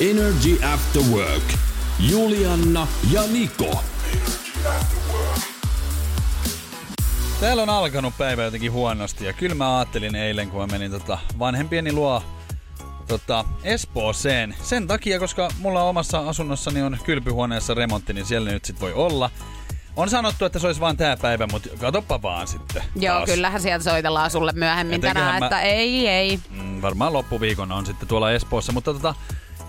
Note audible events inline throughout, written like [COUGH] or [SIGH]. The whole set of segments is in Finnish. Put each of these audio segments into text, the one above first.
Energy After Work. Julianna ja Niko. Täällä on alkanut päivä jotenkin huonosti ja kyllä mä ajattelin eilen, kun mä menin tota vanhempieni luo tota, Espooseen. Sen takia, koska mulla omassa asunnossani on kylpyhuoneessa remontti, niin siellä nyt sit voi olla. On sanottu, että se olisi vain tää päivä, mutta katoppa vaan sitten. Joo, taas. kyllähän sieltä soitellaan sulle myöhemmin Etenköhän tänään, mä- että ei, ei. Mm, varmaan loppuviikon on sitten tuolla Espoossa, mutta tota,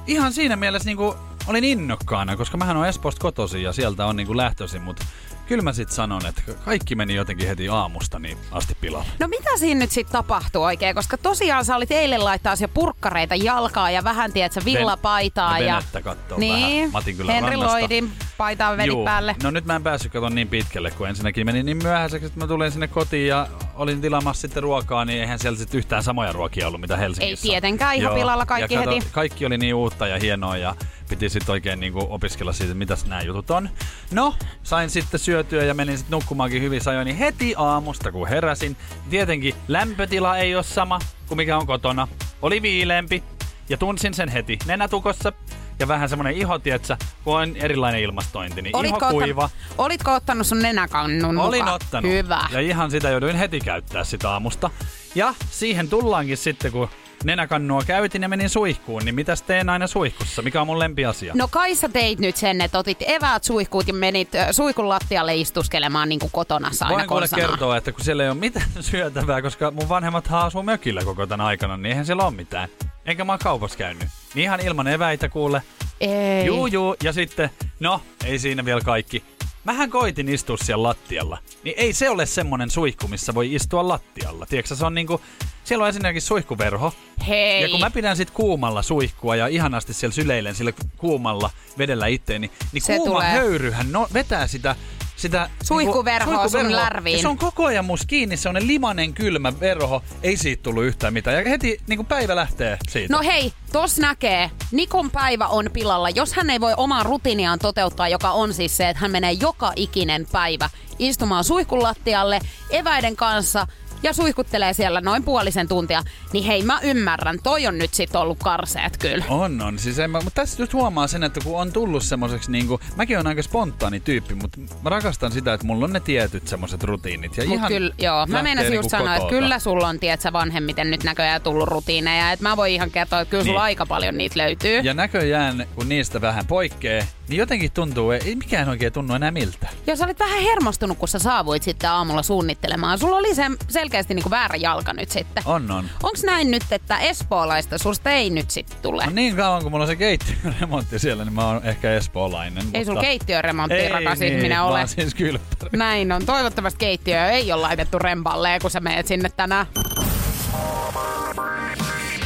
ihan siinä mielessä niinku olin innokkaana, koska mähän on Espoosta kotoisin ja sieltä on niinku lähtöisin, mutta kyllä mä sitten sanon, että kaikki meni jotenkin heti aamusta niin asti pilalle. No mitä siinä nyt sitten tapahtuu oikein? Koska tosiaan sä olit eilen laittaa jo purkkareita jalkaa ja vähän, tiedätkö, villapaitaa. ja ja venettä kattoo niin, vähän. Mä otin kyllä Henry rannasta. Lloydin paitaa Juu. päälle. No nyt mä en päässyt katon niin pitkälle, kun ensinnäkin meni niin myöhäiseksi, että mä tulin sinne kotiin ja olin tilaamassa sitten ruokaa, niin eihän siellä sitten yhtään samoja ruokia ollut, mitä Helsingissä. Ei tietenkään, ihan pilalla kaikki ja heti. Kaikki oli niin uutta ja hienoa ja piti sitten oikein niinku opiskella siitä, mitäs nämä jutut on. No, sain sitten syötyä ja menin sitten nukkumaankin hyvin sajoin, niin heti aamusta kun heräsin, tietenkin lämpötila ei ole sama kuin mikä on kotona. Oli viileempi ja tunsin sen heti nenätukossa ja vähän semmonen iho, tietsä, kun on erilainen ilmastointi, niin iho Ottanut, kuiva. olitko ottanut sun nenäkannun Olin mukaan? ottanut. Hyvä. Ja ihan sitä jouduin heti käyttää sitä aamusta. Ja siihen tullaankin sitten, kun nenäkannua käytin ja menin suihkuun, niin mitäs teen aina suihkussa? Mikä on mun lempiasia? No kai sä teit nyt sen, että otit eväät suihkuut ja menit suihkun lattialle istuskelemaan niin kuin kotona aina Voin kuule kertoa, että kun siellä ei ole mitään [LAUGHS] syötävää, koska mun vanhemmat asuu mökillä koko tänä aikana, niin eihän siellä ole mitään. Enkä mä oon kaupassa käynyt. Niin ihan ilman eväitä kuule. Ei. Juu, juu. Ja sitten, no, ei siinä vielä kaikki. Mähän koitin istua siellä lattialla. Niin ei se ole semmonen suihku, missä voi istua lattialla. Tiedätkö, se on niinku, siellä on esimerkiksi suihkuverho. Hei. Ja kun mä pidän sit kuumalla suihkua ja ihanasti siellä syleilen sillä kuumalla vedellä itteeni, niin Se kuuma tulee. höyryhän no, vetää sitä sitä Suihkuverhoa sun suihkuverhoa. lärviin. Ja se on koko ajan mus kiinni, se on limanen kylmä verho, ei siitä tullut yhtään mitään. Ja heti niin kuin päivä lähtee siitä. No hei, tos näkee. Nikon päivä on pilalla. Jos hän ei voi omaa rutiiniaan toteuttaa, joka on siis se, että hän menee joka ikinen päivä istumaan suihkun lattialle eväiden kanssa ja suihkuttelee siellä noin puolisen tuntia, niin hei mä ymmärrän, toi on nyt sit ollut karseet kyllä. On, on. Siis en mä, mutta tässä just huomaa sen, että kun on tullut semmoiseksi niinku, mäkin on aika spontaani tyyppi, mutta mä rakastan sitä, että mulla on ne tietyt semmoiset rutiinit. Ja Mut ihan kyllä, joo, mä meinasin niinku just sanoa, että kyllä sulla on, tietsä, vanhemmiten nyt näköjään tullut rutiineja. Että mä voin ihan kertoa, että kyllä sulla Niin. aika paljon niitä löytyy. Ja näköjään, kun niistä vähän poikkeaa, niin jotenkin tuntuu, ei mikään oikein tunnu enää miltä. Ja sä olit vähän hermostunut, kun sä saavuit sitten aamulla suunnittelemaan. Sulla oli se selkeästi niinku väärä jalka nyt sitten. On, on. Onks näin nyt, että espoolaista susta ei nyt sitten tule? No niin kauan, kun mulla on se keittiöremontti siellä, niin mä oon ehkä espoolainen. Ei mutta... keittiöremontti, ei, rakas niin, ihminen mä ole. oon siis kylppäri. Näin on. Toivottavasti keittiö ei ole laitettu remballeen, kun sä meet sinne tänään.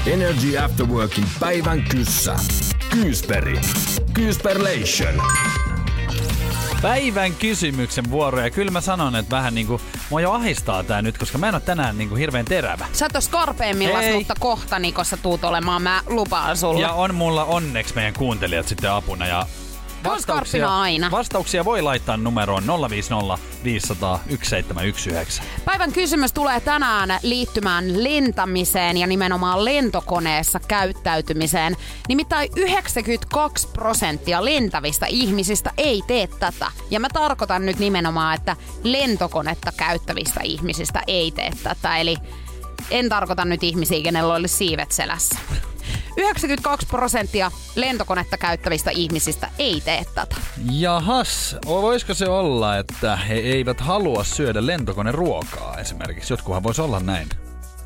Energy After Workin päivän kyssä. Kyysperi. Kyysperlation. Päivän kysymyksen vuoro, ja kyllä mä sanon, että vähän niinku, mua jo ahistaa tää nyt, koska mä en oo tänään niinku hirveän terävä. Sä et oo skarpeimmillas, Ei. mutta kohta Nikossa tuut olemaan. Mä lupaan sulle. Ja on mulla onneksi meidän kuuntelijat sitten apuna, ja Skarppina aina. vastauksia voi laittaa numeroon 050 500 1719. Päivän kysymys tulee tänään liittymään lentämiseen ja nimenomaan lentokoneessa käyttäytymiseen. Nimittäin 92 prosenttia lentävistä ihmisistä ei tee tätä. Ja mä tarkoitan nyt nimenomaan, että lentokonetta käyttävistä ihmisistä ei tee tätä. Eli en tarkoita nyt ihmisiä, kenellä olisi siivet selässä. 92 prosenttia lentokonetta käyttävistä ihmisistä ei tee tätä. Jahas, voisiko se olla, että he eivät halua syödä lentokoneruokaa esimerkiksi? Jotkuhan voisi olla näin.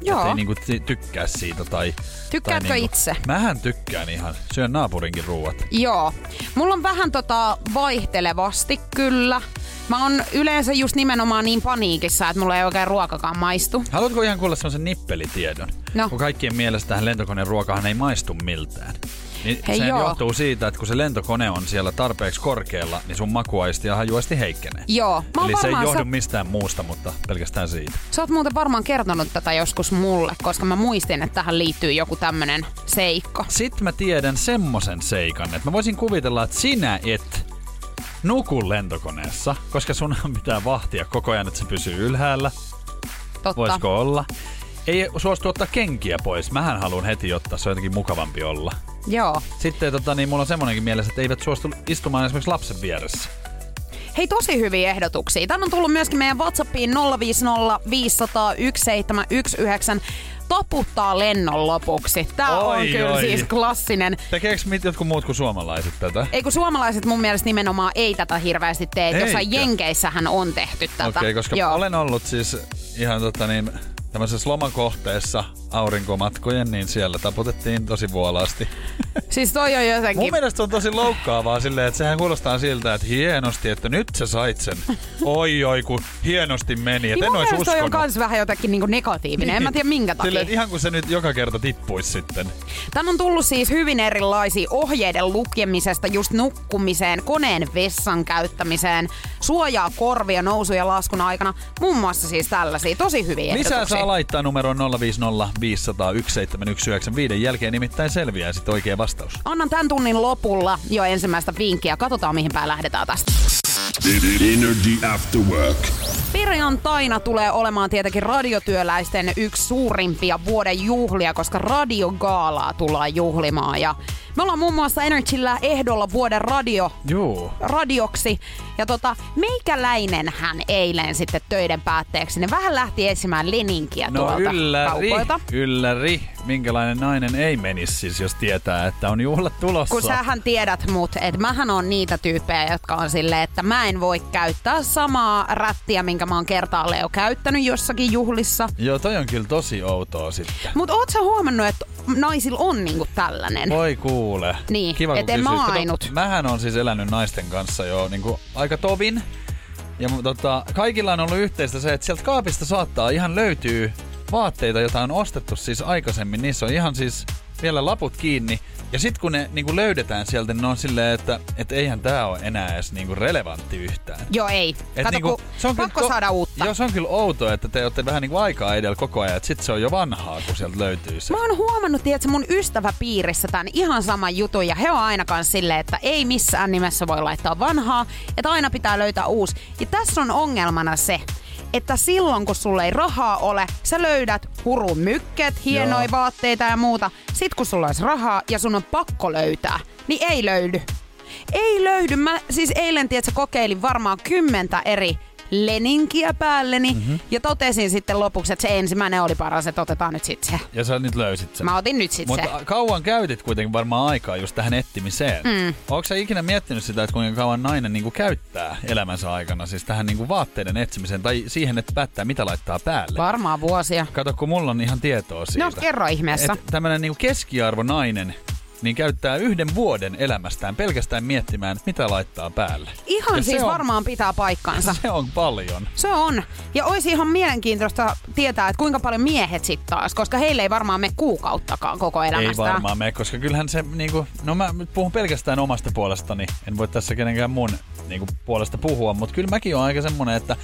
Joo. Että ei niinku ty- tykkää siitä tai... Tykkäätkö tai niinku, itse? Mähän tykkään ihan. Syön naapurinkin ruuat. Joo. Mulla on vähän tota vaihtelevasti kyllä. Mä oon yleensä just nimenomaan niin paniikissa, että mulla ei oikein ruokakaan maistu. Haluatko ihan kuulla semmoisen nippelitiedon? No. Kun kaikkien mielestä tähän lentokoneen ruokahan ei maistu miltään. Niin Hei, se joo. johtuu siitä, että kun se lentokone on siellä tarpeeksi korkealla, niin sun makuaisti ja hajuaisti heikkenee. Joo, mä Eli se ei johdu sä- mistään muusta, mutta pelkästään siitä. Sä oot muuten varmaan kertonut tätä joskus mulle, koska mä muistin, että tähän liittyy joku tämmönen seikko. Sitten mä tiedän semmosen seikan, että mä voisin kuvitella, että sinä et nuku lentokoneessa, koska sun pitää vahtia koko ajan, että se pysyy ylhäällä. Totta. Voisiko olla? Ei suostu ottaa kenkiä pois. Mähän haluan heti ottaa, se on jotenkin mukavampi olla. Joo. Sitten tota, niin mulla on semmonenkin mielessä, että eivät suostu istumaan esimerkiksi lapsen vieressä. Hei, tosi hyviä ehdotuksia. Tän on tullut myöskin meidän WhatsAppiin 050 500 1719. Toputtaa lennon lopuksi. Tää on Oi, kyllä oi. siis klassinen. Tekeekö mit jotkut muut kuin suomalaiset tätä? Ei kun suomalaiset mun mielestä nimenomaan ei tätä hirveästi tee. Et Jossain? Jenkeissähän on tehty tätä. Okei, okay, koska Joo. olen ollut siis ihan tota niin, tämmöisessä lomakohteessa aurinkomatkojen, niin siellä taputettiin tosi vuolaasti. Siis toi on jotenkin... Mun mielestä on tosi loukkaavaa silleen, että sehän kuulostaa siltä, että hienosti, että nyt sä sait sen. Oi oi, kun hienosti meni. Et niin en ois mielestä toi on uskonut. kans vähän jotenkin niinku negatiivinen. En mä tiedä minkä takia. Silleen, että ihan kuin se nyt joka kerta tippuisi sitten. Tän on tullut siis hyvin erilaisia ohjeiden lukemisesta just nukkumiseen, koneen vessan käyttämiseen, suojaa korvia nousu- ja laskun aikana. Muun muassa siis tällaisia tosi hyviä Lisää saa laittaa numeroon 050 500 1719. Jälkeen nimittäin selviää sitten oikea vastaus. Annan tämän tunnin lopulla jo ensimmäistä vinkkiä. Katsotaan mihin päin lähdetään tästä. Energy After Work. Perjantaina tulee olemaan tietenkin radiotyöläisten yksi suurimpia vuoden juhlia, koska radiogaalaa tullaan juhlimaan. Ja me ollaan muun muassa Energyllä ehdolla vuoden radio Juu. radioksi. Ja tota, meikäläinen hän eilen sitten töiden päätteeksi, ne vähän lähti etsimään leninkiä No tuolta ylläri, kaupoilta. ylläri. Minkälainen nainen ei menisi siis, jos tietää, että on juhlat tulossa. Kun sähän tiedät mut, että mähän on niitä tyyppejä, jotka on silleen, että mä en voi käyttää samaa rättiä, minkä mä oon kertaalleen jo käyttänyt jossakin juhlissa. Joo, toi on kyllä tosi outoa sitten. Mut oot sä huomannut, että naisilla on niinku tällainen? Voi kuule. Niin, Kiva, et en mä ainut. Mähän on siis elänyt naisten kanssa jo niin kuin, aika tovin. Ja tota, kaikilla on ollut yhteistä se, että sieltä kaapista saattaa ihan löytyy vaatteita, joita on ostettu siis aikaisemmin. Niissä on ihan siis vielä laput kiinni. Ja sitten kun ne niin kuin löydetään sieltä, niin ne on silleen, että et eihän tämä ole enää edes niin kuin relevantti yhtään. Joo ei. Et Kato, niinku, kun pakko ko- saada uutta. Joo, se on kyllä outoa, että te olette vähän niinku aikaa edellä koko ajan, että sit se on jo vanhaa, kun sieltä löytyy se. Mä oon huomannut, tiedätkö, mun ystäväpiirissä tämän ihan saman jutun ja he on aina kanssa silleen, että ei missään nimessä voi laittaa vanhaa, että aina pitää löytää uusi. Ja tässä on ongelmana se, että silloin kun sulla ei rahaa ole, sä löydät hurun mykket, hienoja Joo. vaatteita ja muuta. Sit kun sulla olisi rahaa ja sun on pakko löytää, niin ei löydy. Ei löydy. Mä siis eilen, tiedätkö, kokeilin varmaan kymmentä eri leninkiä päälleni mm-hmm. ja totesin sitten lopuksi, että se ensimmäinen oli paras, että otetaan nyt sitten se. Ja sä nyt löysit sen. Mä otin nyt sitten se. Mutta kauan käytit kuitenkin varmaan aikaa just tähän etsimiseen. Mm. Onko sä ikinä miettinyt sitä, että kuinka kauan nainen niinku käyttää elämänsä aikana siis tähän niinku vaatteiden etsimiseen tai siihen, että päättää mitä laittaa päälle? Varmaan vuosia. Kato, kun mulla on ihan tietoa siitä. No, kerro ihmeessä. Et tämmönen niinku keskiarvo nainen niin käyttää yhden vuoden elämästään pelkästään miettimään, mitä laittaa päälle. Ihan Ja siis on- varmaan pitää paikkansa. [LAUGHS] Se on paljon. Se on. Ja olisi ihan mielenkiintoista tietää, että kuinka paljon miehet sitten taas, koska heille ei varmaan mene kuukauttakaan koko Ei elämästään. varmaan me, koska kyllähän se niinku, no mä nyt puhun pelkästään omasta puolestani, en voi tässä kenenkään mun niinku, puolesta puhua, mutta kyllä mäkin on aika semmonen, että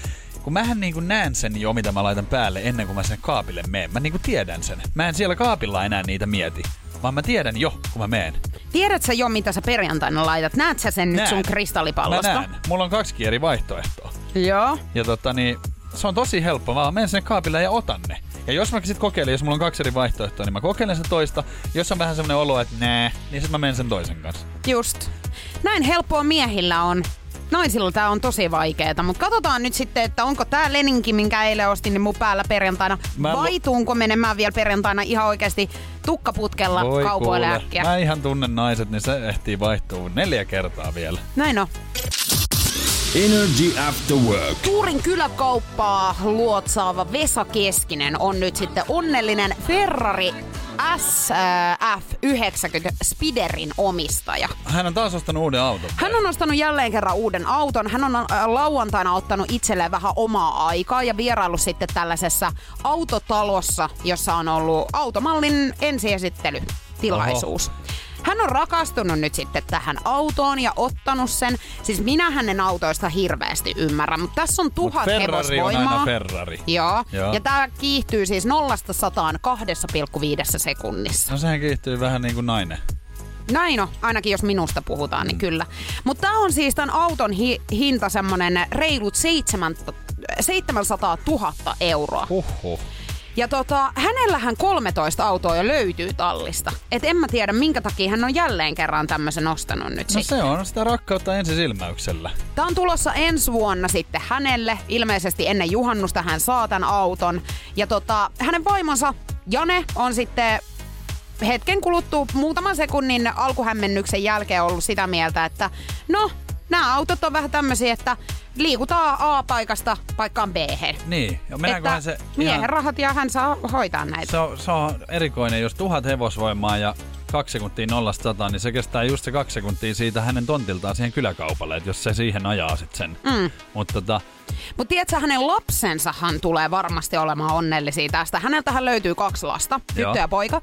kun mähän niinku näen sen jo, mitä mä laitan päälle ennen kuin mä sen kaapille meen. Mä niinku tiedän sen. Mä en siellä kaapilla enää niitä mieti, vaan mä tiedän jo, kun mä meen. Tiedät sä jo, mitä sä perjantaina laitat? Näet sä sen nyt Näen. sun Mä kristallipallosta? näen. Mulla on kaksi eri vaihtoehtoa. Joo. Ja tota niin, se on tosi helppo. Mä menen sinne kaapille ja otan ne. Ja jos mä sitten kokeilen, jos mulla on kaksi eri vaihtoehtoa, niin mä kokeilen sitä toista. Jos on vähän semmoinen olo, että nää, niin sitten mä menen sen toisen kanssa. Just. Näin helppoa miehillä on. Naisilla tää on tosi vaikeeta, mutta katsotaan nyt sitten, että onko tää leninki, minkä eilen ostin, niin mun päällä perjantaina. Mä vai tuunko menemään vielä perjantaina ihan oikeasti tukkaputkella kaupoille kuule. äkkiä. Mä ihan tunnen naiset, niin se ehtii vaihtuu neljä kertaa vielä. Näin on. Energy After Work. Tuurin kyläkauppaa luotsaava Vesa Keskinen on nyt sitten onnellinen Ferrari SF90 Spiderin omistaja. Hän on taas ostanut uuden auton. Hän on ostanut jälleen kerran uuden auton. Hän on äh, lauantaina ottanut itselleen vähän omaa aikaa ja vierailu sitten tällaisessa autotalossa, jossa on ollut automallin ensiesittelytilaisuus. Oho. Hän on rakastunut nyt sitten tähän autoon ja ottanut sen. Siis minä hänen autoista hirveästi ymmärrän, mutta tässä on tuhat Mut Ferrari hevosvoimaa. on aina Ferrari. Joo. Joo. Ja tämä kiihtyy siis 0 sataan 2,5 sekunnissa. No sehän kiihtyy vähän niin kuin nainen. Näin on, ainakin jos minusta puhutaan, niin kyllä. Mutta tämä on siis tämän auton hi- hinta semmonen reilut 7, 700 000 euroa. Huhhuh. Ja tota, hänellähän 13 autoa jo löytyy tallista. Et en mä tiedä, minkä takia hän on jälleen kerran tämmöisen ostanut nyt No sitten. se on sitä rakkautta ensisilmäyksellä. Tämä on tulossa ensi vuonna sitten hänelle. Ilmeisesti ennen juhannusta hän saa tämän auton. Ja tota, hänen vaimonsa Jane on sitten hetken kuluttua muutaman sekunnin alkuhämmennyksen jälkeen ollut sitä mieltä, että no, nämä autot on vähän tämmöisiä, että liikutaan A-paikasta paikkaan b Niin, ja mennäänköhän se... miehen ihan- rahat ja hän saa hoitaa näitä. Se on, se on erikoinen, jos tuhat hevosvoimaa ja kaksi sekuntia nollasta sataan, niin se kestää just se kaksi sekuntia siitä hänen tontiltaan siihen kyläkaupalle, että jos se siihen ajaa sit sen. Mm. Mutta tota, Mutta tiedätkö, hänen lapsensahan tulee varmasti olemaan onnellisia tästä. Häneltähän löytyy kaksi lasta, tyttö Joo. ja poika.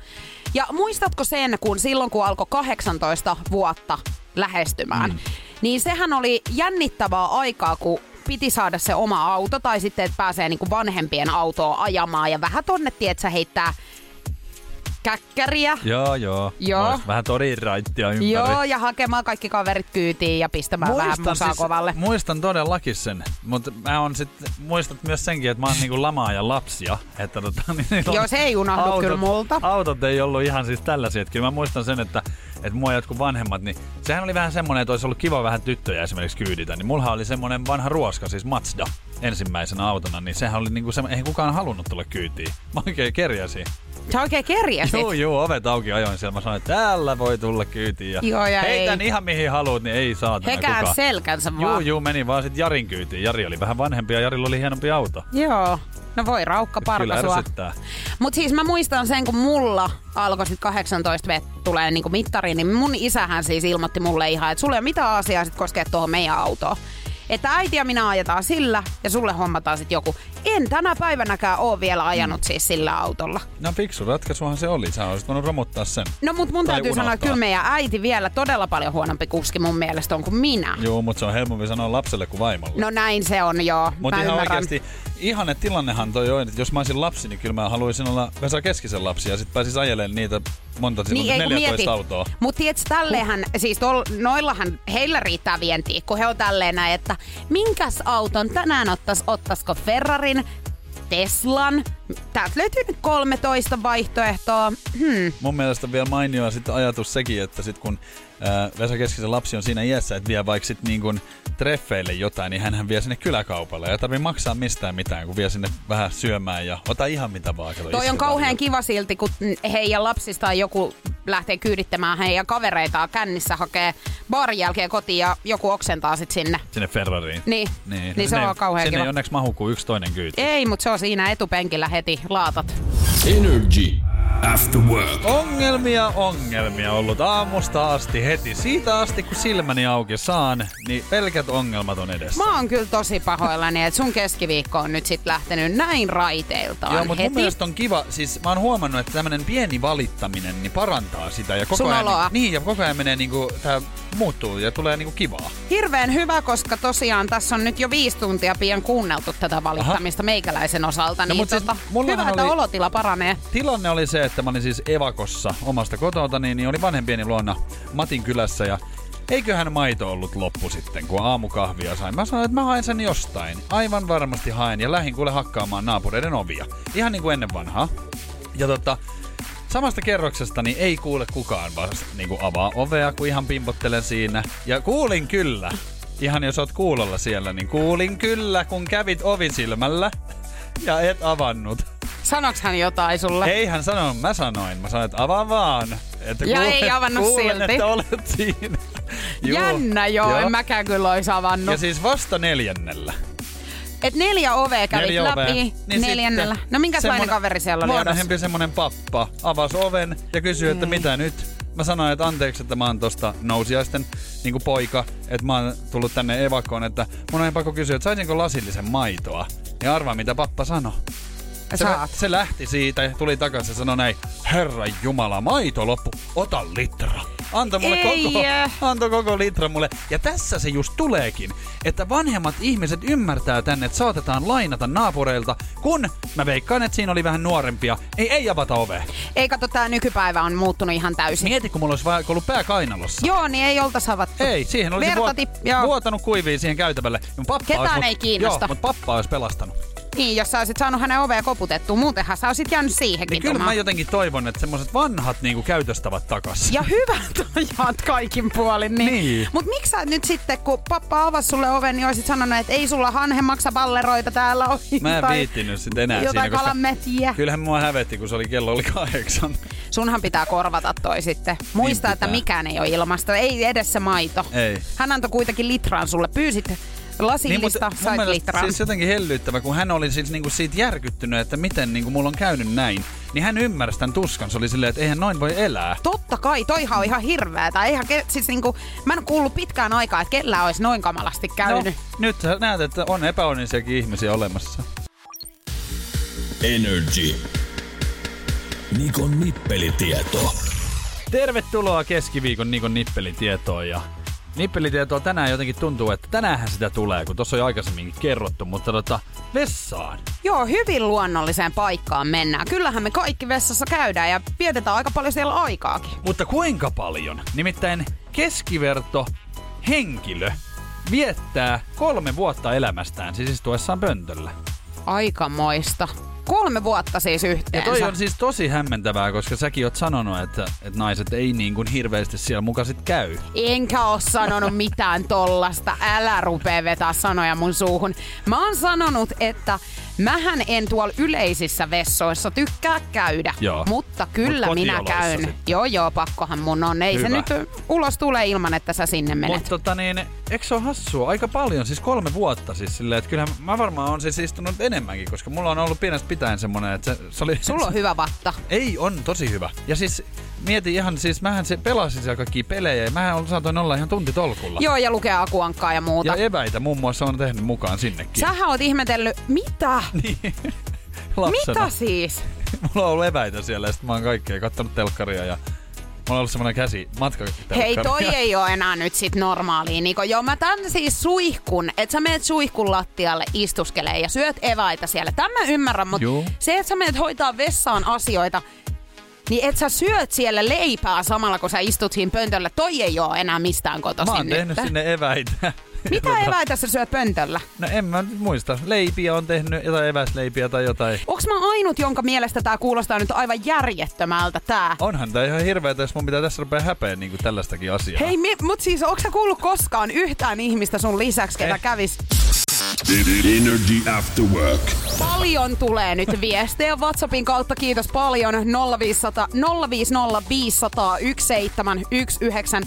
Ja muistatko sen, kun silloin kun alkoi 18 vuotta lähestymään, mm. Niin sehän oli jännittävää aikaa, kun piti saada se oma auto tai sitten, että pääsee niinku vanhempien autoa ajamaan. Ja vähän tonne, tietsä, heittää käkkäriä. joo joo, Joo. Vähän torin raittia ympäri. Joo, ja hakemaan kaikki kaverit kyytiin ja pistämään vähän musaa kovalle. muistan todellakin sen, mutta mä on sit, muistat myös senkin, että mä oon niinku lamaa ja lapsia. Että tota, niin Joo, se ei unohdu kyllä multa. Autot ei ollut ihan siis tällaisia. Että kyllä mä muistan sen, että, että mua jotkut vanhemmat, niin sehän oli vähän semmoinen, että olisi ollut kiva vähän tyttöjä esimerkiksi kyyditä. Niin mulla oli semmoinen vanha ruoska, siis Mazda ensimmäisenä autona, niin sehän oli niinku semmoinen, ei kukaan halunnut tulla kyytiin. Mä oikein kerjäsin. Sä oikein kerjäsit. Joo, joo, ovet auki ajoin siellä. Mä sanoin, että täällä voi tulla kyytiin. Ja, Joo, ja heitän ei. ihan mihin haluat, niin ei saatana He kään kukaan. selkänsä vaan. juu, meni vaan sit Jarin kyytiin. Jari oli vähän vanhempi ja Jarilla oli hienompi auto. Joo. No voi raukka parka sua. ärsyttää. Mut siis mä muistan sen, kun mulla alkoi sit 18 vet tulee niinku mittariin, niin mun isähän siis ilmoitti mulle ihan, että sulle ei ole mitään asiaa sit koskee tuohon meidän autoon. Että äiti ja minä ajetaan sillä ja sulle hommataan sit joku. En tänä päivänäkään oo vielä ajanut Mm. siis sillä autolla. No fiksu ratkaisuhan se oli. Sä olisit voinut romuttaa sen. No mut mun Tai täytyy sanoa, että unohtaa. kyllä meidän äiti vielä todella paljon huonompi kuski mun mielestä on kuin minä. Joo, mutta se on helpompi sanoa lapselle kuin vaimolle. No näin se on joo. Mutta ihan ymmärrän. oikeasti, ihanne tilannehan toi on, että jos mä olisin lapsi, niin kyllä mä haluaisin olla Vesa Keskisen lapsi ja sit pääsis ajelemaan niitä monta, niin, ei, kun 14 autoa. Mutta tiedätkö, tälleenhän, siis tol, noillahan, heillä riittää vientiä, kun he on tälleen näin, että minkäs auton tänään ottais, ottaisiko Ferrarin, Teslan, täältä löytyy nyt 13 vaihtoehtoa. Hmm. Mun mielestä vielä mainioa sitten ajatus sekin, että sit kun Vesa Keskisen lapsi on siinä iässä, että vie vaikka sit niin kun treffeille jotain, niin hänhän vie sinne kyläkaupalle. Ei tarvii maksaa mistään mitään, kun vie sinne vähän syömään ja ota ihan mitä vaan. Kato, Toi on kauhean vielä. kiva silti, kun heidän lapsistaan joku lähtee kyydittämään heidän kavereitaan kännissä, hakee baarin jälkeen kotiin ja joku oksentaa sit sinne. Sinne Ferrariin. Niin, niin, niin se Sinne- on kauhean Sinne kiva. ei onneksi mahu kuin yksi toinen kyyti. Ei, mutta se on siinä etupenkillä heti laatat. Energy. After work. Ongelmia, ongelmia ollut aamusta asti heti. Siitä asti kun silmäni auki saan, niin pelkät ongelmat on edessä. Mä oon kyllä tosi pahoillani, että sun keskiviikko on nyt sit lähtenyt näin raiteiltaan Joo, mutta heti. mun mielestä on kiva, siis mä oon huomannut, että tämmönen pieni valittaminen niin parantaa sitä ja koko Sun ajan, oloa. niin, ja koko ajan menee niinku, tää muuttuu ja tulee niinku kivaa. Hirveän hyvä, koska tosiaan tässä on nyt jo viisi tuntia pian kuunneltu tätä valittamista Aha. meikäläisen osalta. No, niin siis tota, mullahan hyvä, että oli- olotila paranee. Tilanne oli se, että mä olin siis evakossa omasta kotota, niin, niin oli vanhempieni luona Matin kylässä ja eiköhän maito ollut loppu sitten, kun aamukahvia sain. Mä sanoin, että mä haen sen jostain. Aivan varmasti haen ja lähin kuule hakkaamaan naapureiden ovia. Ihan niin kuin ennen vanhaa. Ja tota, samasta kerroksesta niin ei kuule kukaan vaan niin kuin avaa ovea, kun ihan pimpottelen siinä. Ja kuulin kyllä, ihan jos oot kuulolla siellä, niin kuulin kyllä, kun kävit ovisilmällä ja et avannut. Sanoks hän jotain sulle? Ei hän sanonut, mä sanoin. Mä sanoin, että avaa vaan. Että Ja ei avannut kuulen, silti. että olet siinä. Juu. [LAUGHS] Jännä joo, en mäkään kyllä ois avannut. Ja siis vasta neljännellä. Et neljä ovea kävit Neljä ovea. läpi Niin neljännellä. sitten No minkälainen kaveri siellä oli? Vanhempi semmonen pappa avasi oven ja kysyi, että mitä nyt. Mä sanoin, että anteeksi, että mä oon tosta nousiaisten niin poika, että mä oon tullut tänne evakkoon, että mun on pakko kysyä, että saisinko lasillisen maitoa. Ja arvaa, mitä pappa sanoi. Se, Saat. se lähti siitä ja tuli takaisin ja sanoi näin, Herra Jumala, maito loppu, ota litra. Antoi mulle Ei, koko, antoi koko litra mulle. Ja tässä se just tuleekin, että vanhemmat ihmiset ymmärtää tänne, että saatetaan lainata naapureilta, kun mä veikkaan, että siinä oli vähän nuorempia. Ei, ei avata ovea. Ei kato, tää nykypäivä on muuttunut ihan täysin. Mieti, kun mulla olisi vaikka ollut pää kainalossa. Joo, niin ei olta savattu. Ei, siihen olisi Verta vuot, vuotanut kuiviin siihen käytävälle. Mun pappa Ketään olisi, mut- ei kiinnosta. Joo, mutta pappa olisi pelastanut. Niin, jos sä olisit saanut hänen ovea koputettua, muutenhan sä olisit jäänyt siihenkin. Niin kyllä mä jotenkin toivon, että semmoiset vanhat niinku käytöstavat takas. Ja hyvät ajat kaikin puolin. Niin. Niin. Mut miksi sä nyt sitten, kun pappa avasi sulle oven, niin olisit sanonut, että ei sulla hanhe maksa balleroita täällä ole. Mä en tai viittinyt sit enää Jotain siinä, kalametiä. kyllähän mua hävetti, kun se oli kello oli kahdeksan. Sunhan pitää korvata toi sitten. Muista, Niin että mikään ei ole ilmasta. Ei edes se maito. Ei. Hän antoi kuitenkin litraan sulle. Pyysit lasillista, mun sait mielestä litraan. siis jotenkin hellyttävä, kun hän oli siis niinku siitä järkyttynyt, että miten niinku mulla on käynyt näin. Niin hän ymmärsi tämän tuskan. Se oli silleen, että eihän noin voi elää. Totta kai, toihan on ihan hirveetä. Eihän ke, siis niinku, mä en kuullut pitkään aikaa, että kellään olisi noin kamalasti käynyt. No, nyt näet, että on epäonnisiakin ihmisiä olemassa. Energy. Nikon nippelitieto. Tervetuloa keskiviikon Nikon nippelitietoon ja nippelitietoa tänään jotenkin tuntuu, että tänäänhän sitä tulee, kun tuossa on jo aikaisemminkin kerrottu, mutta tota, vessaan. Joo, hyvin luonnolliseen paikkaan mennään. Kyllähän me kaikki vessassa käydään ja vietetään aika paljon siellä aikaakin. Mutta kuinka paljon? Nimittäin keskiverto henkilö viettää kolme vuotta elämästään siis istuessaan pöntöllä. Aikamoista. Kolme vuotta siis Ja yhteensä. toi on siis tosi hämmentävää, koska säkin oot sanonut, että, että naiset ei niin kuin hirveästi siellä mukaan sit käy. Enkä oo sanonut mitään tollasta. Älä rupee vetää sanoja mun suuhun. Mä oon sanonut, että mähän en tuolla yleisissä vessoissa tykkää käydä. Joo. Mutta kyllä Mut minä käyn. sitten. Joo joo, pakkohan mun on. Ei Hyvä. se nyt ulos tule ilman, että sä sinne menet. Mutta tota niin, eikö se ole hassua? Aika paljon, siis kolme vuotta siis silleen, että kyllähän mä varmaan on siis istunut enemmänkin, koska mulla on ollut pienestä pitäen semmonen, että se, se oli... Sulla on hyvä vatta. Ei, on tosi hyvä. Ja siis mieti ihan, siis mähän se pelasin siellä kaikkia pelejä ja mähän saatoin olla ihan tunti tolkulla. Joo, ja lukea akuankkaa ja muuta. Ja eväitä muun muassa on tehnyt mukaan sinnekin. Sähän oot ihmetellyt, mitä? Niin. [LAUGHS] Lapsena. Mitä siis? Mulla on ollut eväitä siellä ja sit mä oon kaikkea kattonut telkkaria ja mulla on ollut semmonen käsi matka Hei, toi ei ole enää nyt sit normaalia. Niko. Joo, mä tän siis suihkun, että sä meet suihkun lattialle istuskelee ja syöt eväitä siellä. Tämä mä ymmärrän, mutta se, että sä menet hoitaa vessaan asioita, niin et sä syöt siellä leipää samalla, kun sä istut siinä pöntöllä. Toi ei ole enää mistään kotoisin Mä oon nyt. tehnyt sinne eväitä. Mitä Ja tota- eväitä sä syöt pöntöllä? No en mä nyt muista. Leipiä on tehnyt, jotain eväsleipiä tai jotain. Onks mä ainut, jonka mielestä tää kuulostaa nyt aivan järjettömältä tää? Onhan tää ihan hirveetä, jos mun pitää tässä rupea häpeä niin tällaistakin asiaa. Hei, mi- mut siis onko sä kuullut koskaan yhtään ihmistä sun lisäksi, ketä Eh. kävis Energy After Work. Paljon tulee nyt viestejä WhatsAppin kautta. Kiitos paljon. 0500 050 500 1719.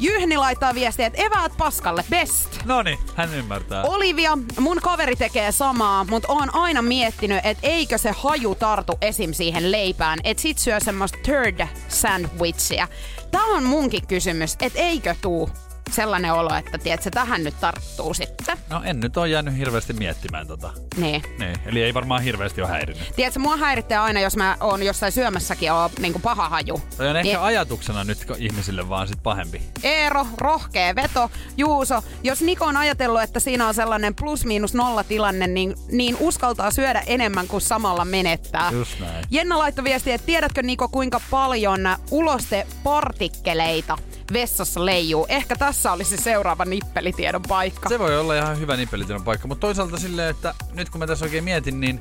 Jyhni laittaa viestiä, että eväät paskalle best. Noni, hän ymmärtää. Olivia, mun kaveri tekee samaa, mutta oon aina miettinyt, että eikö se haju tartu esim. siihen leipään, että sit syö semmoista third sandwichia. Tää on munkin kysymys, että eikö tuu sellainen olo, että tiedätkö, tähän nyt tarttuu sitten. No en nyt oo jäänyt hirveästi miettimään tota. Niin. Niin, eli ei varmaan hirveästi ole häirinyt. Tiedätkö, mua häiritsee aina, jos mä oon jossain syömässäkin on niin paha haju. Toi on ehkä Niin- ajatuksena nyt ihmisille vaan sit pahempi. Eero, rohkea veto, Juuso. Jos Niko on ajatellut, että siinä on sellainen plus miinus nolla tilanne, niin, niin uskaltaa syödä enemmän kuin samalla menettää. Just näin. Jenna laittoi viestiä, että tiedätkö Niko kuinka paljon ulostepartikkeleita vessassa leijuu. Ehkä tässä olisi se seuraava nippelitiedon paikka. Se voi olla ihan hyvä nippelityön paikka, mutta toisaalta silleen, että nyt kun mä tässä oikein mietin, niin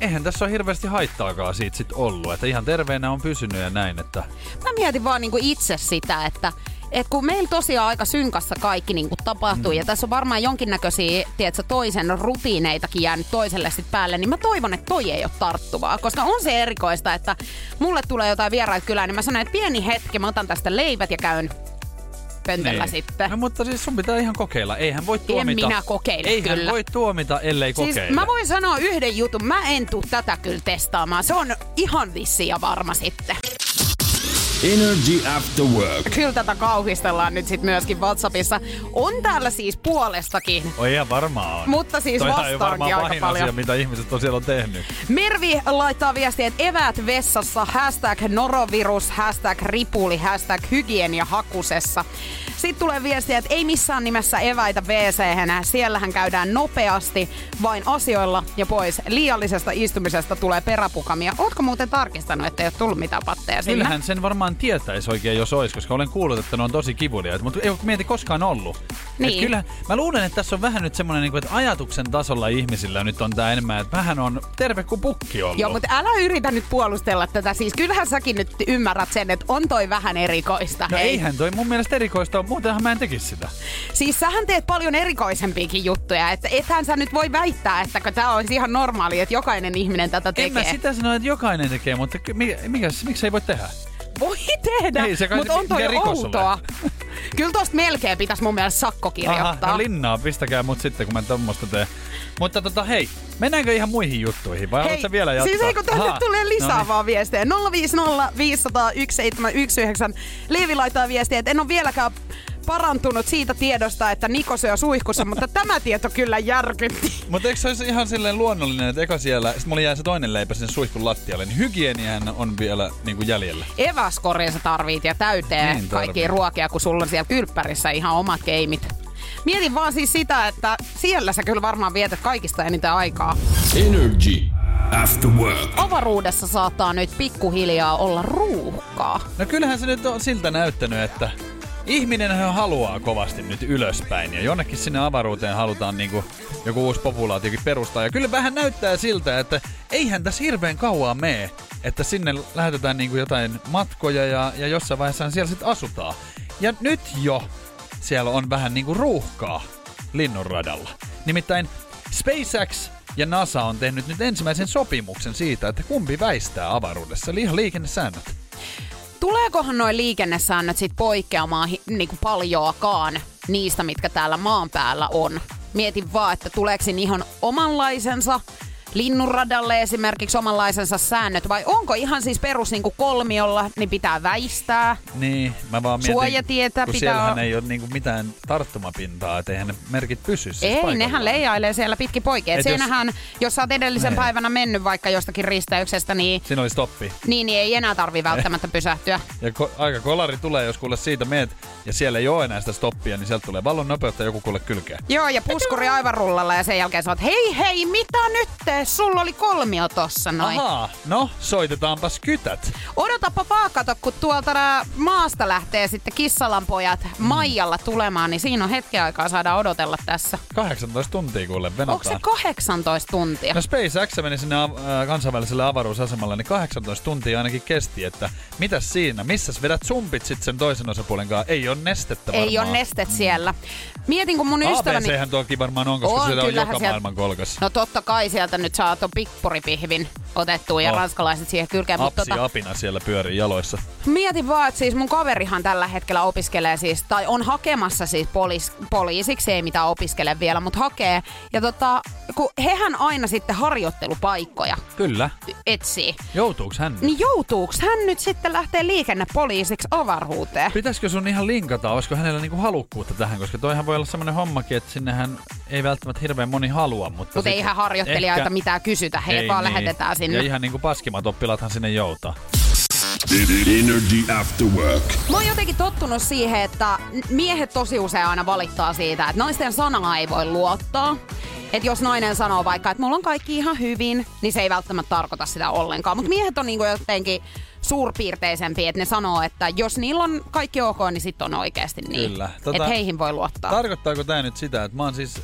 eihän tässä ole hirveästi haittaakaan siitä sit ollut. Että ihan terveenä on pysynyt ja näin, että Mä mietin vaan niinku itse sitä, että et kun meillä tosiaan aika synkassa kaikki niinku tapahtuu, mm. ja tässä on varmaan jonkinnäköisiä tiedätkö, toisen rutiineitakin jäänyt toiselle sit päälle, niin mä toivon, että toi ei ole tarttuvaa. Koska on se erikoista, että mulle tulee jotain vieraita kylään, niin mä sanon, että pieni hetki, mä otan tästä leivät ja käyn pöntöllä Niin. sitten. No mutta siis sun pitää ihan kokeilla. Eihän voi tuomita. minä kokeile Eihän kyllä. voi tuomita, ellei Siis kokeile. mä voin sanoa yhden jutun, mä en tuu tätä kyllä testaamaan. Se on ihan vissi ja varma sitten. Energy After Work. Kyllä tätä kauhistellaan nyt sitten myöskin WhatsAppissa. On täällä siis puolestakin Oi ihan varmaan on. Mutta siis Toihan vastaankin aika pahin paljon. asia, mitä ihmiset on siellä on tehnyt. Mervi laittaa viestiä, että eväät vessassa, hashtag norovirus, hashtag ripuli, hashtag hygienia hakusessa. Sitten tulee viestiä, että ei missään nimessä eväitä wc Siellähän käydään nopeasti, vain asioilla ja pois. Liiallisesta istumisesta tulee peräpukamia. Ootko muuten tarkistanut, että ei ole tullut mitään patteja sinne? Kyllähän sen varmaan tietäisi oikein, jos olisi, koska olen kuullut, että ne on tosi kivuliaita, mutta ei ole mieti koskaan ollut. Niin. Et kyllä, mä luulen, että tässä on vähän nyt semmoinen, niin kuin, että ajatuksen tasolla ihmisillä nyt on tää enemmän, että vähän on terve kuin pukki ollut. Joo, mutta älä yritä nyt puolustella tätä. Siis kyllähän säkin nyt ymmärrät sen, että on toi vähän erikoista. No hei. eihän toi mun mielestä erikoista ole, muutenhan mä en tekisi sitä. Siis sähän teet paljon erikoisempiakin juttuja. Että ethän sä nyt voi väittää, että tämä olisi ihan normaali, että jokainen ihminen tätä En mä tekee. sitä sano, että jokainen tekee, mutta mikä, miksi ei voi tehdä? Voi tehdä, Ei se kai mutta on toi rikos ole. outoa. Kyllä tosta melkein pitäisi mun mielestä sakko kirjoittaa. Aha, no linnaa, pistäkää mut sitten, kun mä tommosta teen. Mutta tota, hei, mennäänkö ihan muihin juttuihin vai haluatko vielä jatkaa? siis eikö tänne Ahaa, tulee lisää no niin. vaan viestejä? 050 500 1719. Leevi laittaa viestiä, että en ole vieläkään parantunut siitä tiedosta, että Niko syö suihkussa, mutta [LAUGHS] tämä tieto kyllä järkytti. Mutta eikö se olisi ihan silleen luonnollinen, että eka siellä, sit mulla jäi se toinen leipä sinne suihkun lattialle, niin hygieniahan on vielä niin kuin jäljellä. Eväskoria sä tarvit ja täyteen Niin kaikkia ruokia, kun sulla on siellä kylppärissä ihan omat keimit. Mietin vaan siis sitä, että siellä sä kyllä varmaan vietät kaikista eniten aikaa. Energy After Work. Avaruudessa saattaa nyt pikkuhiljaa olla ruuhkaa. No kyllähän se nyt on siltä näyttänyt, että ihminen haluaa kovasti nyt ylöspäin ja jonnekin sinne avaruuteen halutaan niinku joku uusi populaatiokin perustaa. Ja kyllä vähän näyttää siltä, että eihän tässä hirveän kauaa mene, että sinne lähetetään niinku jotain matkoja ja, ja jossain vaiheessa siellä sitten asutaan. Ja nyt jo siellä on vähän niinku ruuhkaa linnunradalla. Nimittäin SpaceX ja NASA on tehnyt nyt ensimmäisen sopimuksen siitä, että kumpi väistää avaruudessa, eli ihan liikennesäännöt. Tuleekohan noin liikennesäännöt sit poikkeamaan hi- niinku paljoakaan niistä, mitkä täällä maan päällä on? Mietin vaan, että tuleeko siinä ihan omanlaisensa linnunradalle esimerkiksi omanlaisensa säännöt, vai onko ihan siis perus niinku kolmiolla, niin pitää väistää? Niin, mä vaan mietin, Suojatietä kun pitää siellähän ei ole niinku mitään tarttumapintaa, että eihän ne merkit pysy siis Ei, paikallaan. nehän leijailee siellä pitki poikin. Et Et jos- siinähän, jos sä oot edellisen Niin. päivänä mennyt vaikka jostakin risteyksestä, niin, Siinä oli stoppi. niin, niin ei enää tarvi välttämättä [LAUGHS] pysähtyä. Ja ko- aika kolari tulee, jos kuule siitä meet ja siellä ei ole enää sitä stoppia, niin sieltä tulee vallon nopeutta joku kuule kylkeä. Joo, ja puskuri aivan rullalla ja sen jälkeen sä oot, hei hei, mitä nyt te? Sulla oli kolmio tossa noin. Ahaa, no soitetaanpas kytät. Odotapa vaan, kato, kun tuolta nää maasta lähtee sitten kissalan pojat Maijalla tulemaan, niin siinä on hetken aikaa saada odotella tässä. 18 tuntia kuule Onko se venataan. 18 tuntia? No SpaceX meni sinne av- äh, kansainväliselle avaruusasemalle, niin 18 tuntia ainakin kesti, että mitäs siinä, missäs vedät sumpit sit sen toisen osapuolen kanssa? Ei ole nestettä varmaan. Ei ole nestet siellä. Mietin, kun mun ystäväni... ABChän toki varmaan on, koska On, siellä on joka maailman kolkas. No totta kai sieltä nyt saa tuon pippuripihvin otettua ja Oh. ranskalaiset siihen kylkeen. Mutta Apsi tota, apina siellä pyörii jaloissa. mietin vaan, että siis mun kaverihan tällä hetkellä opiskelee siis, tai on hakemassa siis poliis, poliisiksi, ei mitään opiskele vielä, mutta hakee. Ja tota, kun hehän aina sitten harjoittelupaikkoja Kyllä. etsii, Joutuuks hän? niin joutuuks hän nyt sitten lähteä liikennepoliisiksi avaruuteen? Pitäisikö sun ihan linkata, olisiko hänellä niinku halukkuutta tähän, koska toihan voi olla semmoinen hommakin, että sinnehän ei välttämättä hirveän moni halua, mutta... Sit eihän harjoittelijoita ehkä- mitään kysytä, heidät Ei vaan niin. lähetetään sinne. Ja ihan niinku paskimat oppilaathan sinne joutaa. Energy After Work. Mä oon jotenkin tottunut siihen, että miehet tosi usein aina valittaa siitä, että naisten sanaa ei voi luottaa. Että jos nainen sanoo vaikka, että mulla on kaikki ihan hyvin, niin se ei välttämättä tarkoita sitä ollenkaan. Mutta miehet on niinku jotenkin suurpiirteisempiä, että ne sanoo, että jos niillä on kaikki ok, niin sitten on oikeasti niin. Kyllä. Tota, että heihin voi luottaa. Tarkoittaako tämä nyt sitä, että mä oon siis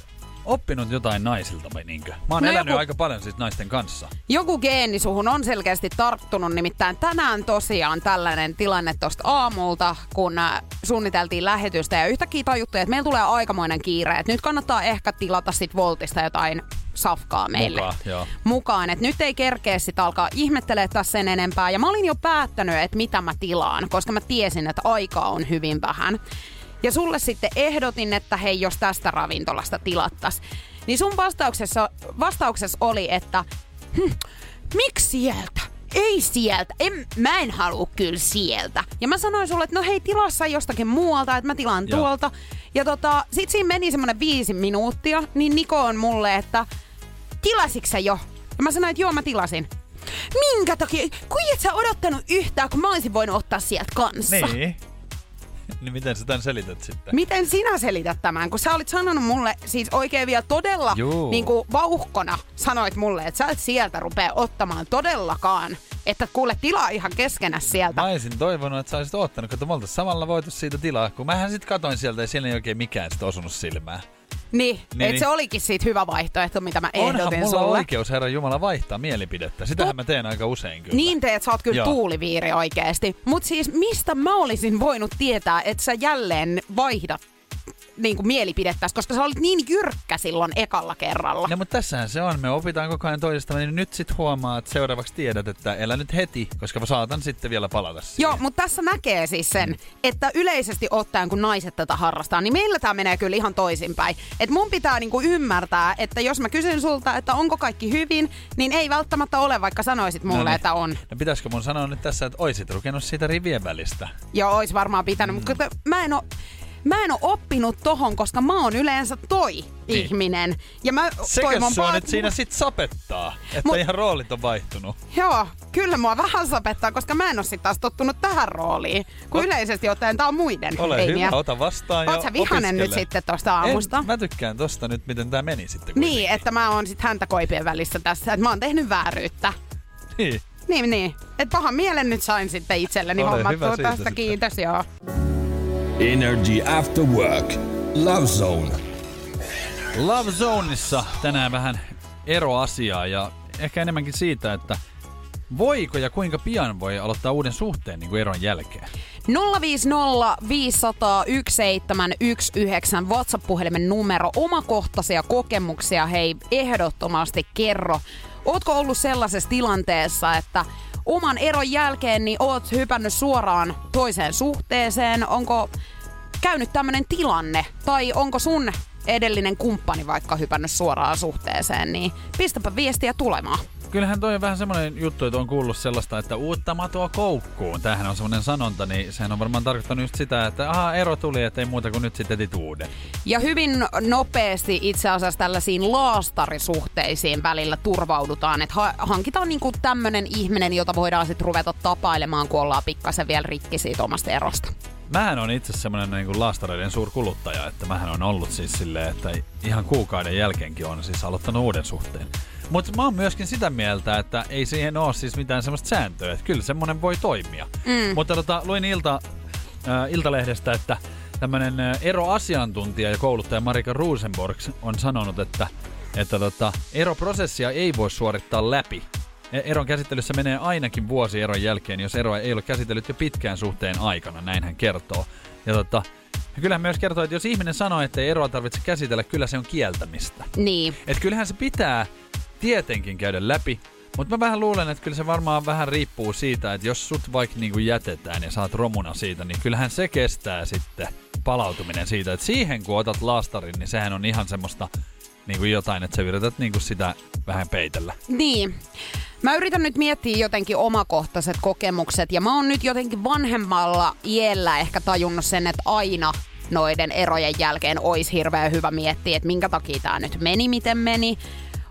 oppinut jotain naisilta vai niinkö? Mä oon No elänyt joku- aika paljon siis naisten kanssa. Joku geeni suhun on selkeästi tarttunut, nimittäin tänään tosiaan tällainen tilanne tuosta aamulta, kun äh, suunniteltiin lähetystä ja yhtäkkiä tajuttiin, että meillä tulee aikamoinen kiire, että nyt kannattaa ehkä tilata sit Voltista jotain safkaa meille Mukaan, joo. mukaan. Että nyt ei kerkeä sit alkaa ihmettelee tässä sen enempää. Ja mä olin jo päättänyt, että mitä mä tilaan, koska mä tiesin, että aikaa on hyvin vähän. Ja sulle sitten ehdotin, että hei, jos tästä ravintolasta tilattas. Niin sun vastauksessa, vastauksessa oli, että hm, miksi sieltä? Ei sieltä. En, mä en halua kyllä sieltä. Ja mä sanoin sulle, että no hei, tilassa jostakin muualta, että mä tilaan Joo. tuolta. Ja tota, sit siinä meni semmonen viisi minuuttia, niin Niko on mulle, että tilasitko sä jo? Ja mä sanoin, että joo, mä tilasin. Minkä takia? Kun et sä odottanut yhtään, kun mä olisin voinut ottaa sieltä kanssa. Niin. [LAUGHS] niin miten sä tämän selität sitten? Miten sinä selität tämän? Kun sä olit sanonut mulle siis oikein vielä todella Juu. niin kuin vauhkona sanoit mulle, että sä et sieltä rupea ottamaan todellakaan. Että kuule tilaa ihan keskenä sieltä. Mä olisin toivonut, että sä olisit ottanut, kun me oltais samalla voitu siitä tilaa. Kun mähän sit katoin sieltä ja siellä ei oikein mikään sit osunut silmään. Niin, Niin, et niin. se olikin siitä hyvä vaihtoehto, mitä mä Onhan ehdotin mulla sulle. oikeus, Herra Jumala, vaihtaa mielipidettä. Sitähän Tot- mä teen aika usein kyllä. Niin teet, sä oot kyllä Joo. tuuliviiri oikeesti. Mut siis mistä mä olisin voinut tietää, että sä jälleen vaihdat niin kuin mielipidettäsi, koska sä olit niin jyrkkä silloin ekalla kerralla. No, mutta tässähän se on. Me opitaan koko ajan toisestamme, niin nyt sit huomaa, että seuraavaksi tiedät, että elä nyt heti, koska mä saatan sitten vielä palata siihen. Joo, mutta tässä näkee siis sen, että yleisesti ottaen, kun naiset tätä harrastaa, niin meillä tämä menee kyllä ihan toisinpäin. Et mun pitää niinku ymmärtää, että jos mä kysyn sulta, että onko kaikki hyvin, niin ei välttämättä ole, vaikka sanoisit mulle, niin. että on. No pitäisikö mun sanoa nyt tässä, että oisit lukenut siitä rivien välistä? Joo, ois varmaan pitänyt, mutta kun mä en oo... Mä en oo oppinut tohon, koska mä oon yleensä toi Niin. ihminen. Ja mä Sekö toivon sua nyt siinä sit sapettaa, että Mut- ihan roolit on vaihtunut? Joo, kyllä mua vähän sapettaa, koska mä en oo sit taas tottunut tähän rooliin. Kun Ot- yleisesti ottaen tää on muiden Ole heiniä. hyvä, ota vastaan ja Oot sä vihanen nyt opiskele. sitten tosta aamusta? En, mä tykkään tosta nyt, miten tää meni sitten Niin, kuitenkin. että mä oon sit häntä koipien välissä tässä, että mä oon tehnyt vääryyttä. Niin. Niin, niin. Et pahan mielen nyt sain sitten itselleni Ole hommattua tästä. sitten. Kiitos, joo. Energy After Work. Love Zone. Love Zoneissa tänään vähän eroasiaa ja ehkä enemmänkin siitä, että voiko ja kuinka pian voi aloittaa uuden suhteen niin kuin eron jälkeen. 050 500 1719 WhatsApp-puhelimen numero. Omakohtaisia kokemuksia hei ehdottomasti kerro. Ootko ollut sellaisessa tilanteessa, että oman eron jälkeen niin oot hypännyt suoraan toiseen suhteeseen? Onko käynyt tämmöinen tilanne? Tai onko sun edellinen kumppani vaikka hypännyt suoraan suhteeseen? Niin pistäpä viestiä tulemaan. Kyllähän toi on vähän semmoinen juttu, että on kuullut sellaista, että uutta matoa koukkuun. Tämähän on semmoinen sanonta, niin sehän on varmaan tarkoittanut just sitä, että aha, ero tuli, että ei muuta kuin nyt sitten etit uuden. Ja hyvin nopeasti itse asiassa tällaisiin laastarisuhteisiin välillä turvaudutaan, että ha- hankitaan niinku tämmönen ihminen, jota voidaan sitten ruveta tapailemaan, kun ollaan pikkasen vielä rikki siitä omasta erosta. Mähän on itse semmoinen niin kuin laastareiden suurkuluttaja, että mähän on ollut siis silleen, että ihan kuukauden jälkeenkin on siis aloittanut uuden suhteen. Mutta mä oon myöskin sitä mieltä, että ei siihen ole siis mitään semmoista sääntöä, että kyllä semmoinen voi toimia. Mm. Mutta tota, luin ilta, äh, Iltalehdestä, että tämmöinen eroasiantuntija ja kouluttaja Marika Rosenborg on sanonut, että, että tota, eroprosessia ei voi suorittaa läpi. E- Eron käsittelyssä menee ainakin vuosi eron jälkeen, jos eroa ei ole käsitellyt jo pitkään suhteen aikana, näin hän kertoo. Ja tota, ja kyllä hän myös kertoo, että jos ihminen sanoo, että ei eroa tarvitse käsitellä, kyllä se on kieltämistä. Niin. Et kyllähän se pitää tietenkin käydä läpi, mutta mä vähän luulen, että kyllä se varmaan vähän riippuu siitä, että jos sut vaikka niinku jätetään ja saat romuna siitä, niin kyllähän se kestää sitten palautuminen siitä. Että siihen kun otat laastarin, niin sehän on ihan semmoista niinku jotain, että sä yrität niinku sitä vähän peitellä. Niin. Mä yritän nyt miettiä jotenkin omakohtaiset kokemukset ja mä oon nyt jotenkin vanhemmalla iällä ehkä tajunnut sen, että aina noiden erojen jälkeen olisi hirveän hyvä miettiä, että minkä takia tämä nyt meni, miten meni.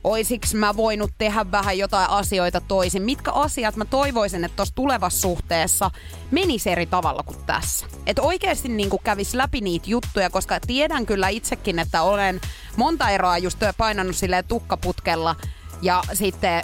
Oisiks mä voinut tehdä vähän jotain asioita toisin? Mitkä asiat mä toivoisin, että tuossa tulevassa suhteessa menisi eri tavalla kuin tässä? Että oikeasti niin kävis läpi niitä juttuja, koska tiedän kyllä itsekin, että olen monta eroa just painanut silleen tukkaputkella ja sitten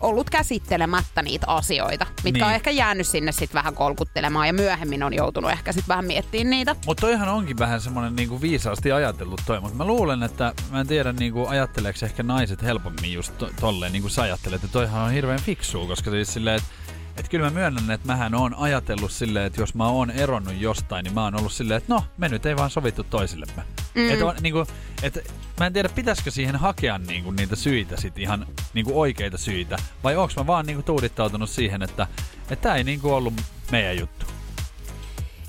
ollut käsittelemättä niitä asioita, mitkä Niin. on ehkä jäänyt sinne sitten vähän kolkuttelemaan ja myöhemmin on joutunut ehkä sitten vähän miettimään niitä. Mutta toihan onkin vähän semmoinen niinku viisaasti ajatellut toi, mutta mä luulen, että mä en tiedä niinku ajatteleeko ehkä naiset helpommin just to, tolleen niin kuin sä ajattelet, että toihan on hirveän fiksua, koska siis silleen, että et kyllä mä myönnän, että mähän on ajatellut silleen, että jos mä oon eronnut jostain, niin mä oon ollut silleen, että no, me nyt ei vaan sovittu toisillemme. Mm. Et on, niinku, et, mä en tiedä, pitäisikö siihen hakea niinku, niitä syitä sit ihan niinku, oikeita syitä, vai onko mä vaan niinku, tuudittautunut siihen, että et tää ei niinku, ollut meidän juttu.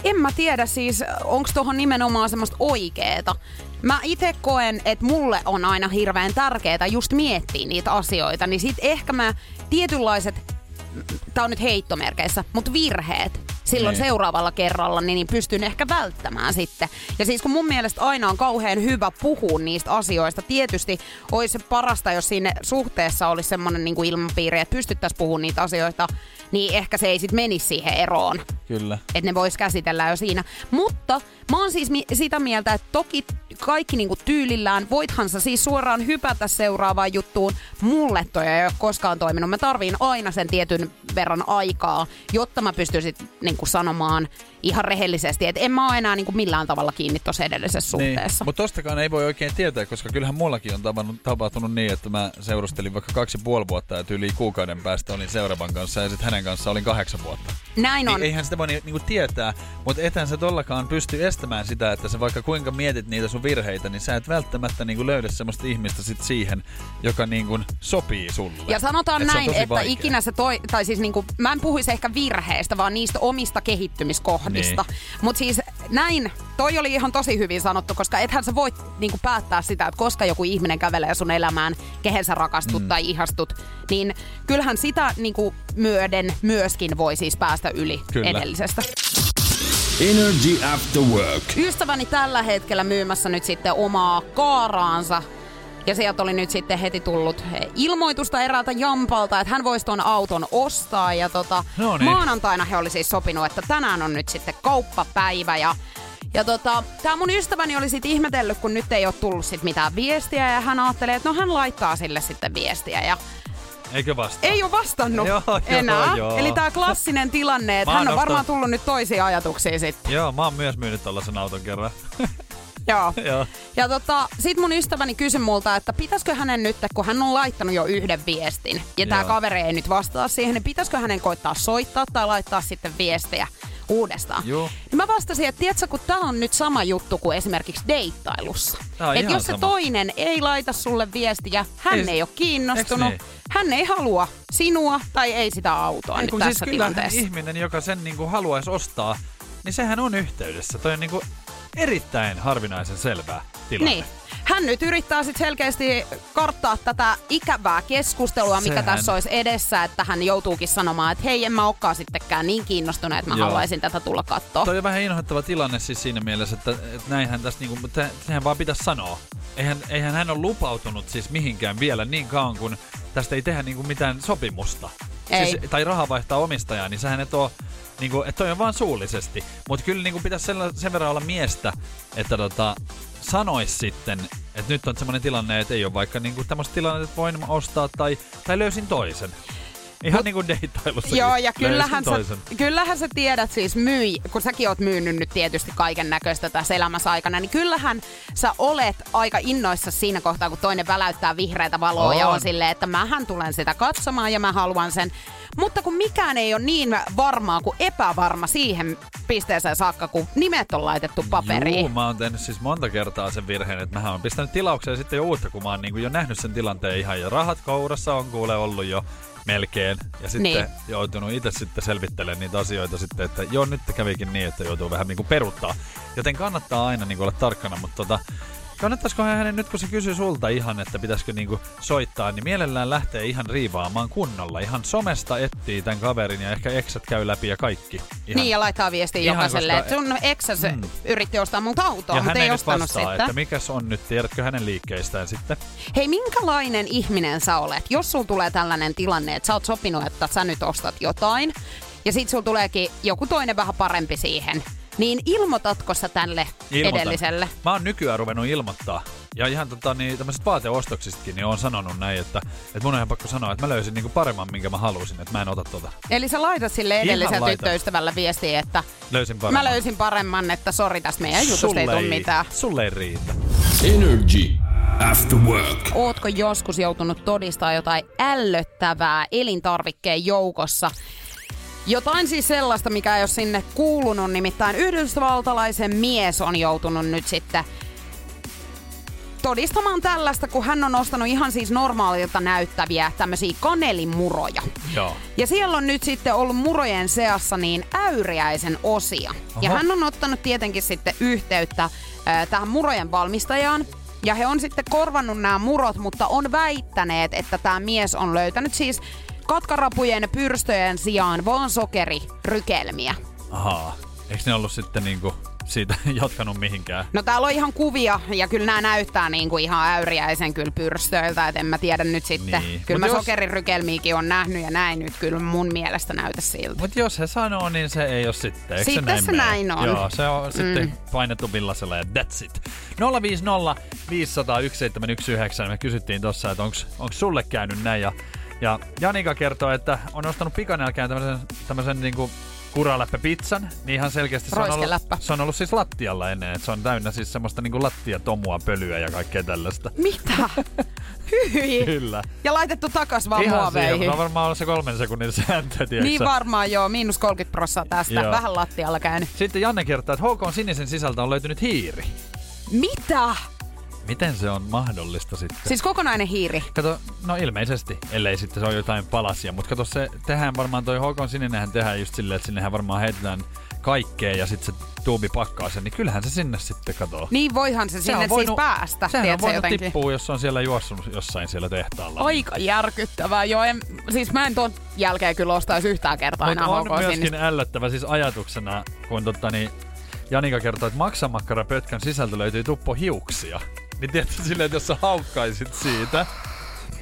en mä tiedä siis, onko tuohon nimenomaan semmoista oikeeta. Mä itse koen, että mulle on aina hirveän tärkeää just miettiä niitä asioita, niin sit ehkä mä tietynlaiset, tää on nyt heittomerkeissä, mutta virheet silloin Niin. seuraavalla kerralla, niin pystyn ehkä välttämään sitten. Ja siis kun mun mielestä aina on kauhean hyvä puhua niistä asioista, tietysti olisi parasta, jos siinä suhteessa olisi semmoinen niin ilmapiiri, että pystyttäisiin puhumaan niitä asioita, niin ehkä se ei sitten menisi siihen eroon Kyllä. että ne vois käsitellä jo siinä. Mutta mä oon siis mi- sitä mieltä, että toki kaikki niinku tyylillään, voithan sä siis suoraan hypätä seuraavaan juttuun. Mulle toi ei ole koskaan toiminut. Mä tarviin aina sen tietyn verran aikaa, jotta mä pystyisin niinku sanomaan ihan rehellisesti, että en mä oo enää niinku millään tavalla kiinni tuossa edellisessä Niin. suhteessa. Mutta tostakaan ei voi oikein tietää, koska kyllähän mullakin on tavannut, tapahtunut niin, että mä seurustelin vaikka kaksi ja puoli vuotta ja yli kuukauden päästä olin seuraavan kanssa ja sitten hänen kanssa olin kahdeksan vuotta. Näin on. Niin eihän sitä voi ni- niinku tietää, mutta etän sä tollakaan pysty estämään sitä, että sä vaikka kuinka mietit niitä sun virheitä, niin sä et välttämättä niinku löydä semmoista ihmistä sit siihen, joka niinku sopii sulle. Ja sanotaan Et se on näin, tosi että vaikea. ikinä se toi, tai siis niinku, mä en puhuisi ehkä virheistä, vaan niistä omista kehittymiskohdista. Niin. Mutta siis näin, toi oli ihan tosi hyvin sanottu, koska ethän sä voit niinku päättää sitä, että koska joku ihminen kävelee sun elämään, kehen sä rakastut mm. tai ihastut, niin kyllähän sitä niinku myöden myöskin voi siis päästä yli Kyllä. edellisestä. Energy After Work. Ystäväni tällä hetkellä myymässä nyt sitten omaa kaaraansa. Ja sieltä oli nyt sitten heti tullut ilmoitusta eräältä Jampalta, että hän voisi tuon auton ostaa. Ja tota, No niin. maanantaina he oli siis sopinut, että tänään on nyt sitten kauppapäivä. Ja, ja tota, tämä mun ystäväni oli sitten ihmetellyt, kun nyt ei ole tullut sit mitään viestiä. Ja hän ajattelee, että no hän laittaa sille sitten viestiä. Ja Eikö vastaa? ei ole vastannut Joo, joo, enää. joo. Eli tämä klassinen tilanne, että hän on oon varmaan tullut nyt toisia ajatuksia sitten. Joo, mä oon myös myynyt tollasen auton kerran. [LAUGHS] Joo. Joo. Ja tota, sit mun ystäväni kysyi multa, että pitäisikö hänen nyt, kun hän on laittanut jo yhden viestin, ja Joo. kaveri ei nyt vastaa siihen, niin pitäisikö hänen koittaa soittaa tai laittaa sitten viestejä uudestaan. Joo. Ja mä vastasin, että tiedätkö, kun tää on nyt sama juttu kuin esimerkiksi deittailussa. Tää on Et ihan jos se sama. toinen ei laita sulle viestiä, hän Ei- ei, ole kiinnostunut, niin? Hän ei halua sinua tai ei sitä autoa Ei, nyt tässä siis kyllähän tilanteessa. ihminen, joka sen niinku haluaisi ostaa, niin sehän on yhteydessä. Toi on niinku erittäin harvinaisen selvää tilanne. Niin. Hän nyt yrittää sitten selkeästi karttaa tätä ikävää keskustelua, mikä Sehän- tässä olisi edessä, että hän joutuukin sanomaan, että hei, en mä olekaan sittenkään niin kiinnostunut, että mä Joo. haluaisin tätä tulla katsoa. Toi on vähän inhoittava tilanne siis siinä mielessä, että, että näinhän tässä niinku, mutta sehän vaan pitäisi sanoa. Eihän, eihän hän ole lupautunut siis mihinkään vielä niin kauan, kun tästä ei tehdä niinku mitään sopimusta. Ei. Siis, tai raha vaihtaa omistajaa, niin sehän et oo, niinku, että toi on vaan suullisesti. Mutta kyllä niinku pitäisi sen, sen verran olla miestä, että tota, sanois sitten, että nyt on semmoinen tilanne, että ei ole vaikka niinku tämmöistä tilannetta, että voin ostaa tai, tai löysin toisen. Ihan Mut- niin kuin deittailussa. Joo, ja kyllähän sä, kyllähän sä tiedät siis myyj, kun säkin oot myynyt nyt tietysti kaiken näköistä tässä elämässä aikana, niin kyllähän sä olet aika innoissa siinä kohtaa, kun toinen väläyttää vihreätä valoa on. ja On. silleen, että mähän tulen sitä katsomaan ja mä haluan sen. Mutta kun mikään ei ole niin varmaa kuin epävarma siihen pisteeseen saakka, kun nimet on laitettu paperiin. Juu, mä oon tehnyt siis monta kertaa sen virheen, että mä oon pistänyt tilaukseen sitten jo uutta, kun mä oon niinku jo nähnyt sen tilanteen ihan jo rahat kourassa on kuule ollut jo melkein. Ja sitten Niin. niin. joutunut itse sitten selvittelemään niitä asioita sitten, että joo nyt kävikin niin, että joutuu vähän niinku peruttaa. Joten kannattaa aina niinku olla tarkkana, mutta tota, Kannattaisikohan hänen nyt, kun se kysyy sulta ihan, että pitäisikö niinku soittaa, niin mielellään lähtee ihan riivaamaan kunnolla. Ihan somesta etsii tämän kaverin ja ehkä eksät käy läpi ja kaikki. Ihan. Niin, ja laittaa viestiä Ihan, jokaiselle, koska- että sun eksäs mm. yritti ostaa multa autoa, ja mutta hän ei ostanut vastaa, sitä. että mikäs on nyt, tiedätkö hänen liikkeistään sitten? Hei, minkälainen ihminen sä olet, jos sulla tulee tällainen tilanne, että sä oot sopinut, että sä nyt ostat jotain, ja sit sulla tuleekin joku toinen vähän parempi siihen, niin ilmoitatko sä tälle Ilmoitan. edelliselle? Mä oon nykyään ruvennut ilmoittaa. Ja ihan tota, niin, tämmöiset vaateostoksistakin, niin on sanonut näin, että, että mun on ihan pakko sanoa, että mä löysin niinku paremman, minkä mä halusin, että mä en ota tota. Eli sä laitat sille edelliselle laitan. tyttöystävälle viestiä, että Löysin paremman. mä löysin paremman, että sori tästä meidän jutusta ei tule mitään. Sulle ei riitä. Energy After Work. Ootko joskus joutunut todistaa jotain ällöttävää elintarvikkeen joukossa? Jotain siis sellaista, mikä ei ole sinne kuulunut, nimittäin yhdysvaltalaisen mies on joutunut nyt sitten todistamaan tällaista, kun hän on ostanut ihan siis normaalilta näyttäviä tämmöisiä kanelimuroja. Joo. Ja siellä on nyt sitten ollut murojen seassa niin äyriäisen osia. Ja Oho. hän on ottanut tietenkin sitten yhteyttä äh, tähän murojen valmistajaan. Ja he on sitten korvannut nämä murot, mutta on väittäneet, että tämä mies on löytänyt siis katkarapujen pyrstöjen sijaan vaan sokerirykelmiä. Ahaa. Eikö ne ollut sitten niinku siitä [LAUGHS] jatkanut mihinkään? No täällä on ihan kuvia ja kyllä nämä näyttää niinku ihan äyriäisen kyllä pyrstöiltä, et en mä tiedä nyt sitten. Niin. Kyllä Mut mä jos- sokerirykelmiäkin on nähnyt ja näin nyt kyllä mun mielestä näytä siltä. Mutta jos he sanoo, niin se ei ole sitten. Eikö Sitten näin se näin on. Joo, se on mm. sitten painettu villasella ja that's it. 050 500 1719. Me kysyttiin tossa, että onks sulle käynyt näin. Ja, ja Janika kertoo, että on ostanut pikanälkään tämmöisen, tämmöisen niinku kuraläppä-pizzan, niin ihan selkeästi se on, ollut, se on ollut siis lattialla ennen, että se on täynnä siis semmoista niinku lattiatomua, pölyä ja kaikkea tällaista. Mitä? [LAUGHS] Hyi. Kyllä. Ja laitettu takas vaan Ihan muoveihin. siihen, on varmaan ollut se kolmen sekunnin sääntö, tiedätkö Niin varmaan joo, miinus 30 prosenttia tästä. Joo. Vähän lattialla käynyt. Sitten Janne kertoo, että HK sinisen sisältä on löytynyt hiiri. Mitä? Miten se on mahdollista sitten? Siis kokonainen hiiri. Kato, no ilmeisesti, ellei sitten se ole jotain palasia. Mutta kato, se tehdään varmaan toi HK Sininenhän tehdään just silleen, että sinnehän varmaan heitetään kaikkea ja sitten se tuubi pakkaa sen, niin kyllähän se sinne sitten katoo. Niin voihan se, sinne siis päästä, Sehän on tiedätkö, voinut jotenkin. tippua, jos on siellä juossut jossain siellä tehtaalla. Aika järkyttävää. Joo, en, siis mä en ton jälkeen kyllä ostaisi yhtään kertaa Mutta enää on HK myöskin sinistä. ällöttävä siis ajatuksena, kun totta, niin Janika kertoo, että maksamakkarapötkän sisältä löytyy tuppo hiuksia. Niin tiedätkö silleen, että jos sä haukkaisit siitä,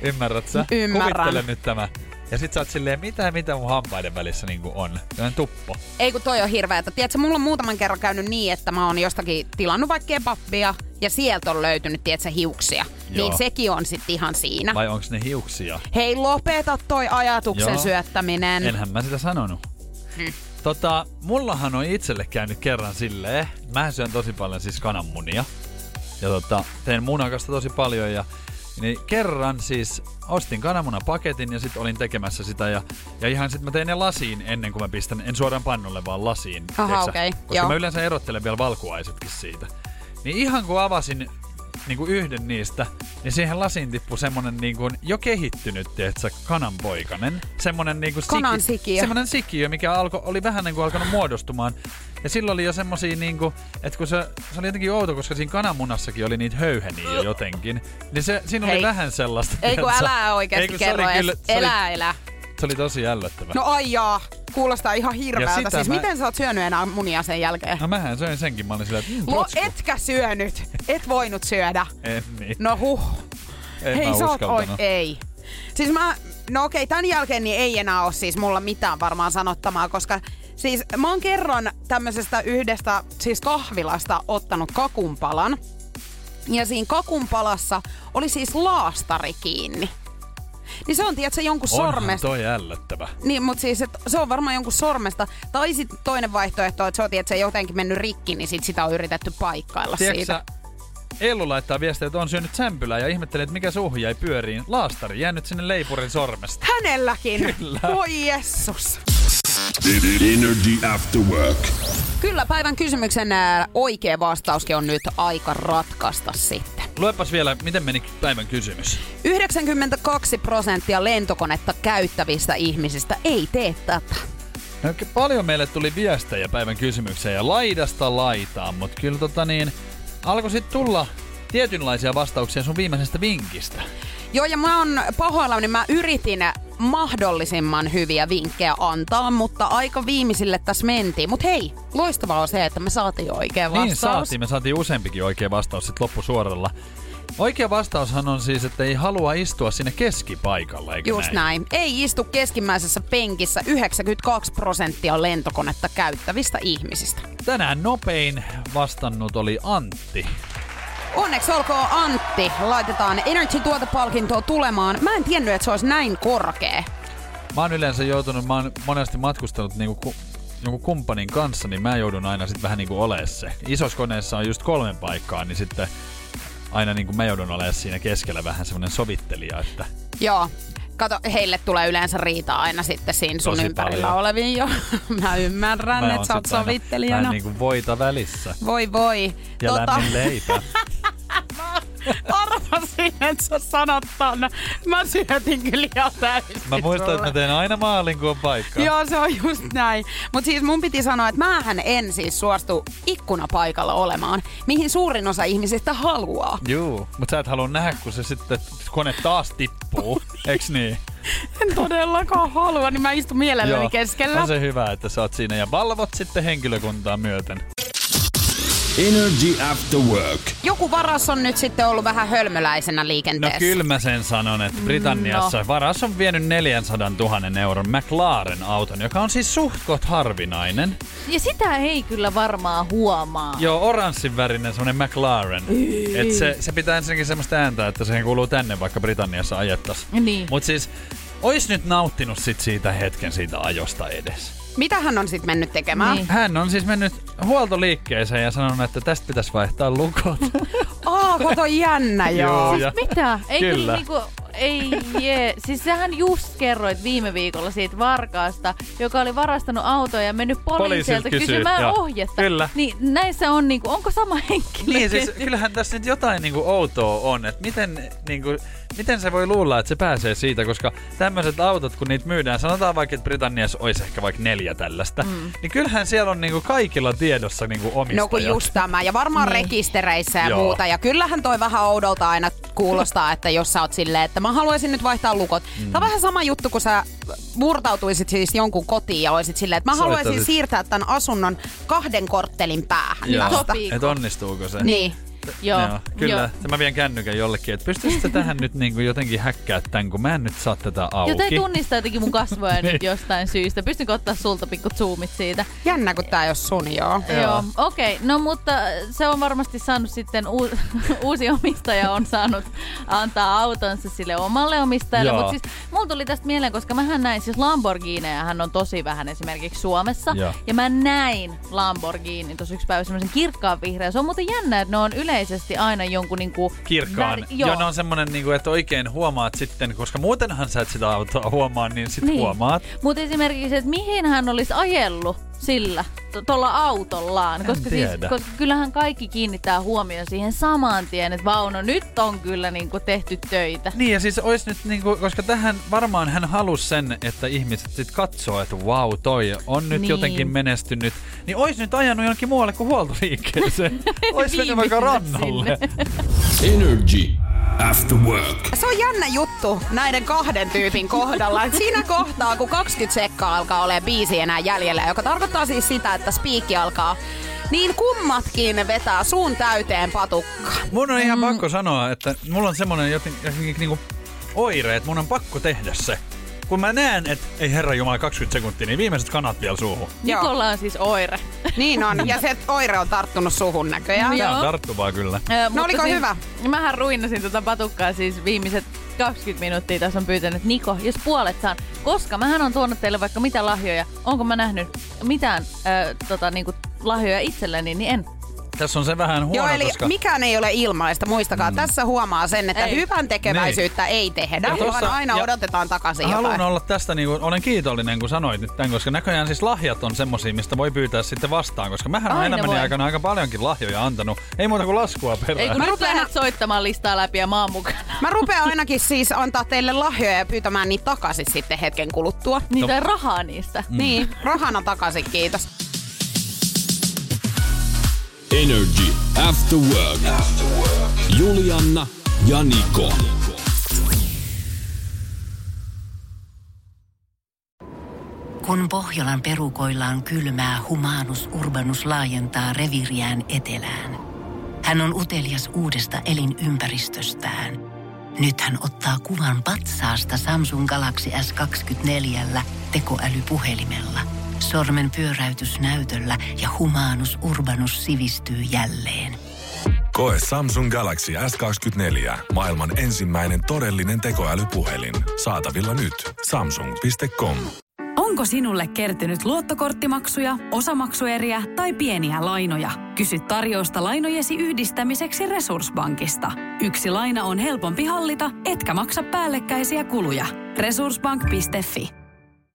ymmärrät sä? Ymmärrän. Kuvittele nyt tämä. Ja sit sä oot silleen, mitä mitä mun hampaiden välissä niinku on. Sellainen tuppo. Ei kun toi on hirveetä. Tiedätkö, mulla on muutaman kerran käynyt niin, että mä oon jostakin tilannut vaikka kebappia ja sieltä on löytynyt, tiedätkö, hiuksia. Joo. Niin sekin on sitten ihan siinä. Vai onks ne hiuksia? Hei, lopeta toi ajatuksen Joo. syöttäminen. Enhän mä sitä sanonut. Hmm. Tota, mullahan on itselle käynyt kerran silleen, mä syön tosi paljon siis kananmunia. Ja tota, teen munakasta tosi paljon ja niin kerran siis ostin kananmunapaketin ja sitten olin tekemässä sitä ja, ja ihan sitten mä tein ne lasiin ennen kuin mä pistän, en suoraan pannulle vaan lasiin. Aha, okei, Koska joo. mä yleensä erottelen vielä valkuaisetkin siitä. Niin ihan kun avasin niin kuin yhden niistä, niin siihen lasiin tippui semmonen niin kuin jo kehittynyt, tiedätkö, kananpoikanen. Semmonen niin kuin Kanan sikiö. Semmonen sikiö, mikä alko, oli vähän niin kuin alkanut muodostumaan. Ja silloin oli jo semmosia niinku, että kun se, se oli jotenkin outo, koska siinä kananmunassakin oli niitä höyheniä jo jotenkin. Niin se, siinä oli Hei. vähän sellaista. Ei kun tiedätkö? älä Ei, oikeasti kun se kerro oli edes. kyllä- se oli- Elä, elä. Se oli tosi ällöttävä. No ai jaa, kuulostaa ihan hirveältä. Siis mä- miten sä oot syönyt enää munia sen jälkeen? No mähän söin senkin, mä olin silleen, että mm, Lo, protsku. etkä syönyt. Et voinut syödä. En niin. No huh. En Hei, mä sä oot uskaltanut. oi, ei. Siis mä, no okei, tämän jälkeen niin ei enää ole siis mulla mitään varmaan sanottamaa, koska siis mä oon kerran tämmöisestä yhdestä siis kahvilasta ottanut kakunpalan. Ja siinä kakunpalassa oli siis laastari kiinni. Niin se on, tiedätkö, jonkun Onhan sormesta. toi ällöttävä. Niin, mutta siis et se on varmaan jonkun sormesta. Tai sitten toinen vaihtoehto, että se on, tiedätkö, jotenkin mennyt rikki, niin sit sitä on yritetty paikkailla Tiedätkö siitä. sä, Ellu laittaa viestiä, että on syönyt sämpylää ja ihmettelee, että mikä suhu jäi pyöriin. Laastari jäänyt sinne leipurin sormesta. Hänelläkin. Kyllä. Voi jessus. Energy After Work. Kyllä, päivän kysymyksen oikea vastauskin on nyt aika ratkaista sitten. Luepas vielä, miten meni päivän kysymys. 92 prosenttia lentokonetta käyttävistä ihmisistä ei tee tätä. No, paljon meille tuli viestejä päivän kysymykseen ja laidasta laitaan, mutta kyllä tota niin, alkoi sitten tulla tietynlaisia vastauksia sun viimeisestä vinkistä. Joo, ja mä oon pahoillani, niin mä yritin mahdollisimman hyviä vinkkejä antaa, mutta aika viimeisille tässä mentiin. Mutta hei, loistavaa on se, että me saatiin oikea vastaus. Niin saatiin, me saatiin useampikin oikea vastaus sitten loppusuoralla. Oikea vastaushan on siis, että ei halua istua sinne keskipaikalla, eikö Just näin? näin. Ei istu keskimmäisessä penkissä 92 prosenttia lentokonetta käyttävistä ihmisistä. Tänään nopein vastannut oli Antti. Onneksi olkoon Antti. Laitetaan Energy-tuotepalkintoa tulemaan. Mä en tiennyt, että se olisi näin korkea. Mä oon yleensä joutunut, mä oon monesti matkustanut niinku ku, jonkun kumppanin kanssa, niin mä joudun aina sitten vähän niinku olemaan se. Isossa koneessa on just kolmen paikkaa, niin sitten aina niinku mä joudun olemaan siinä keskellä vähän semmonen sovittelija, että Joo. Kato, heille tulee yleensä riita aina sitten siinä sun Tosi ympärillä paljon. oleviin jo. [LAUGHS] Mä ymmärrän, mä että sä oot sovittelijana. Vähän niinku voita välissä Voi voi. ja tota... lämmin leipä. [LAUGHS] Arvasin, että sä sanot ton. Mä syötin kyllä ihan täysin Mä muistan, että mä sulle. teen aina maalin, kun on paikka. Joo, se on just näin. Mutta siis mun piti sanoa, että mähän en siis suostu ikkunapaikalla olemaan, mihin suurin osa ihmisistä haluaa. Juu, mutta sä et halua nähdä, kun se sitten kone taas tippuu. [LAUGHS] Eiks niin? En todellakaan halua, niin mä istun mielelläni keskellä. On se hyvä, että sä oot siinä ja valvot sitten henkilökuntaa myöten. Energy After Work. Joku varas on nyt sitten ollut vähän hölmöläisenä No liikenteessä. kyllä mä sen sanon, että Britanniassa no. varas on vienyt 400 000 euron McLaren-auton, joka on siis suhtkot harvinainen. Ja sitä ei kyllä varmaan huomaa. Joo, oranssin värinen semmonen McLaren. Et se, se pitää ensinnäkin semmoista ääntä, että siihen kuuluu tänne, vaikka Britanniassa ajettas. Niin. Mut siis, ois nyt nauttinut sit siitä hetken siitä ajosta edes. Mitä hän on sitten mennyt tekemään? Niin. Hän on siis mennyt huoltoliikkeeseen ja sanonut, että tästä pitäisi vaihtaa lukot. [LAUGHS] Aa, kato jännä joo. ja Mitä? Ei Kyllä. kyllä niinku, ei jee. Siis sähän just kerroit viime viikolla siitä varkaasta, joka oli varastanut autoa ja mennyt poliisilta kysyy, kysymään joo. ohjetta. Kyllä. Niin näissä on niinku, onko sama henkilö? Niin, siis kyllähän tässä nyt jotain niinku outoa on, että miten, niinku, miten se voi luulla, että se pääsee siitä, koska tämmöiset autot, kun niitä myydään, sanotaan vaikka, että Britanniassa olisi ehkä vaikka neljä tällaista, mm. niin kyllähän siellä on niinku kaikilla tiedossa niinku omistajat. No kun just tämä. Ja varmaan Niin. rekistereissä ja Joo. muuta. Ja kyllähän toi vähän oudolta aina kuulostaa, että jos sä oot silleen, että mä haluaisin nyt vaihtaa lukot. Mm. Tämä on vähän sama juttu, kun sä murtautuisit siis jonkun kotiin ja olisit silleen, että mä haluaisin Soittaisit. siirtää tämän asunnon kahden korttelin päähän Joo, tästä. että onnistuuko se. Niin. Joo, Joo, kyllä. Joo. Mä vien kännykän jollekin, että pystyisit tähän nyt niinku jotenkin häkkää tämän, kun mä en nyt saa tätä auki. Jotain tunnistaa jotenkin mun kasvoja [LAUGHS] nyt Niin. jostain syystä. Pystynkö ottaa sulta pikku zoomit siitä? Jännä, kun tää ei ole sun, joo. Joo, Joo okei. Okay. No mutta se on varmasti saanut sitten, uu- [LAUGHS] uusi omistaja on saanut antaa autonsa sille omalle omistajalle. Mutta siis mulla tuli tästä mieleen, koska mähän näin, siis Lamborghineja hän on tosi vähän esimerkiksi Suomessa. Joo. Ja mä näin Lamborghinin tuossa yksi päivä semmoisen kirkkaan vihreä. Se on muuten jännä, että ne on yleisesti aina jonkun niinku... kirkkaan. väri- Joo. Ja ne on semmonen, niinku, että oikein huomaat sitten, koska muutenhan sä et sitä autoa huomaa, niin sit Niin. huomaat. Mutta esimerkiksi, että mihin hän olisi ajellut sillä, tuolla autollaan. En Koska, siis, koska kyllähän kaikki kiinnittää huomioon siihen saman tien, että vauno, nyt on kyllä niinku tehty töitä. Niin ja siis ois nyt niinku, koska tähän varmaan hän halusi sen, että ihmiset sit katsoo, että wow, toi on nyt Niin. jotenkin menestynyt. Niin ois nyt ajanut jonnekin muualle kuin huoltoliikkeeseen. [LAUGHS] ois mennyt vaikka rannalle. Energy After Work. Se on jännä juttu näiden kahden tyypin kohdalla. Siinä kohtaa, kun 20 sekkaa alkaa olemaan biisi enää jäljellä, joka tarkoittaa siis sitä, että spiikki alkaa, niin kummatkin vetää suun täyteen patukkaa. Mun on ihan pakko sanoa, että mulla on semmonen joten, jotenkin niinku oire, että mun on pakko tehdä se. Kun mä näen, että ei herra jumala 20 sekuntia, niin viimeiset kanat vielä suuhun. Joo. Nikolla on siis oire. Niin on, [LAUGHS] ja se oire on tarttunut suhun näköjään. Joo. Tää on tarttuvaa kyllä. Ö, mutta oliko siis, hyvä? Mähän ruinasin tota patukkaa siis viimeiset 20 minuuttia tässä on pyytänyt, että Niko, jos puolet saan, koska mähän on tuonut teille vaikka mitä lahjoja, onko mä nähnyt mitään ö, tota, niinku, lahjoja itselleni, niin en. Tässä on se vähän huono, Joo, eli koska... mikään ei ole ilmaista, muistakaa. Mm. Tässä huomaa sen, että Ei. hyvän tekeväisyyttä niin. ei tehdä, Ja vaan tossa- aina ja odotetaan takaisin Haluan jotain. olla tästä, niin kuin, olen kiitollinen, kun sanoit nyt tämän, koska näköjään siis lahjat on semmosia, mistä voi pyytää sitten vastaan, koska mähän olen elämäni voi. aikana aika paljonkin lahjoja antanut. Ei muuta kuin laskua Ei perään. kun Mä nyt rupean- lähdet soittamaan listaa läpi ja mä oon mukana. Mä rupean ainakin siis antaa teille lahjoja ja pyytämään niitä takaisin sitten hetken kuluttua. Niitä no. rahaa niistä. Mm. Niin, rahana takaisin, kiitos. Energy After Work. Julianna ja Niko. Kun Pohjolan perukoillaan kylmää, humanus urbanus laajentaa reviriään etelään. Hän on utelias uudesta elinympäristöstään. Nyt hän ottaa kuvan patsaasta Samsung Galaxy S24 tekoälypuhelimella. Sormen pyöräytys näytöllä ja humanus urbanus sivistyy jälleen. Koe Samsung Galaxy S24. Maailman ensimmäinen todellinen tekoälypuhelin. Saatavilla nyt. Samsung.com. Onko sinulle kertynyt luottokorttimaksuja, osamaksueriä tai pieniä lainoja? Kysy tarjousta lainojesi yhdistämiseksi Resurssbankista. Yksi laina on helpompi hallita, etkä maksa päällekkäisiä kuluja. Resurssbank.fi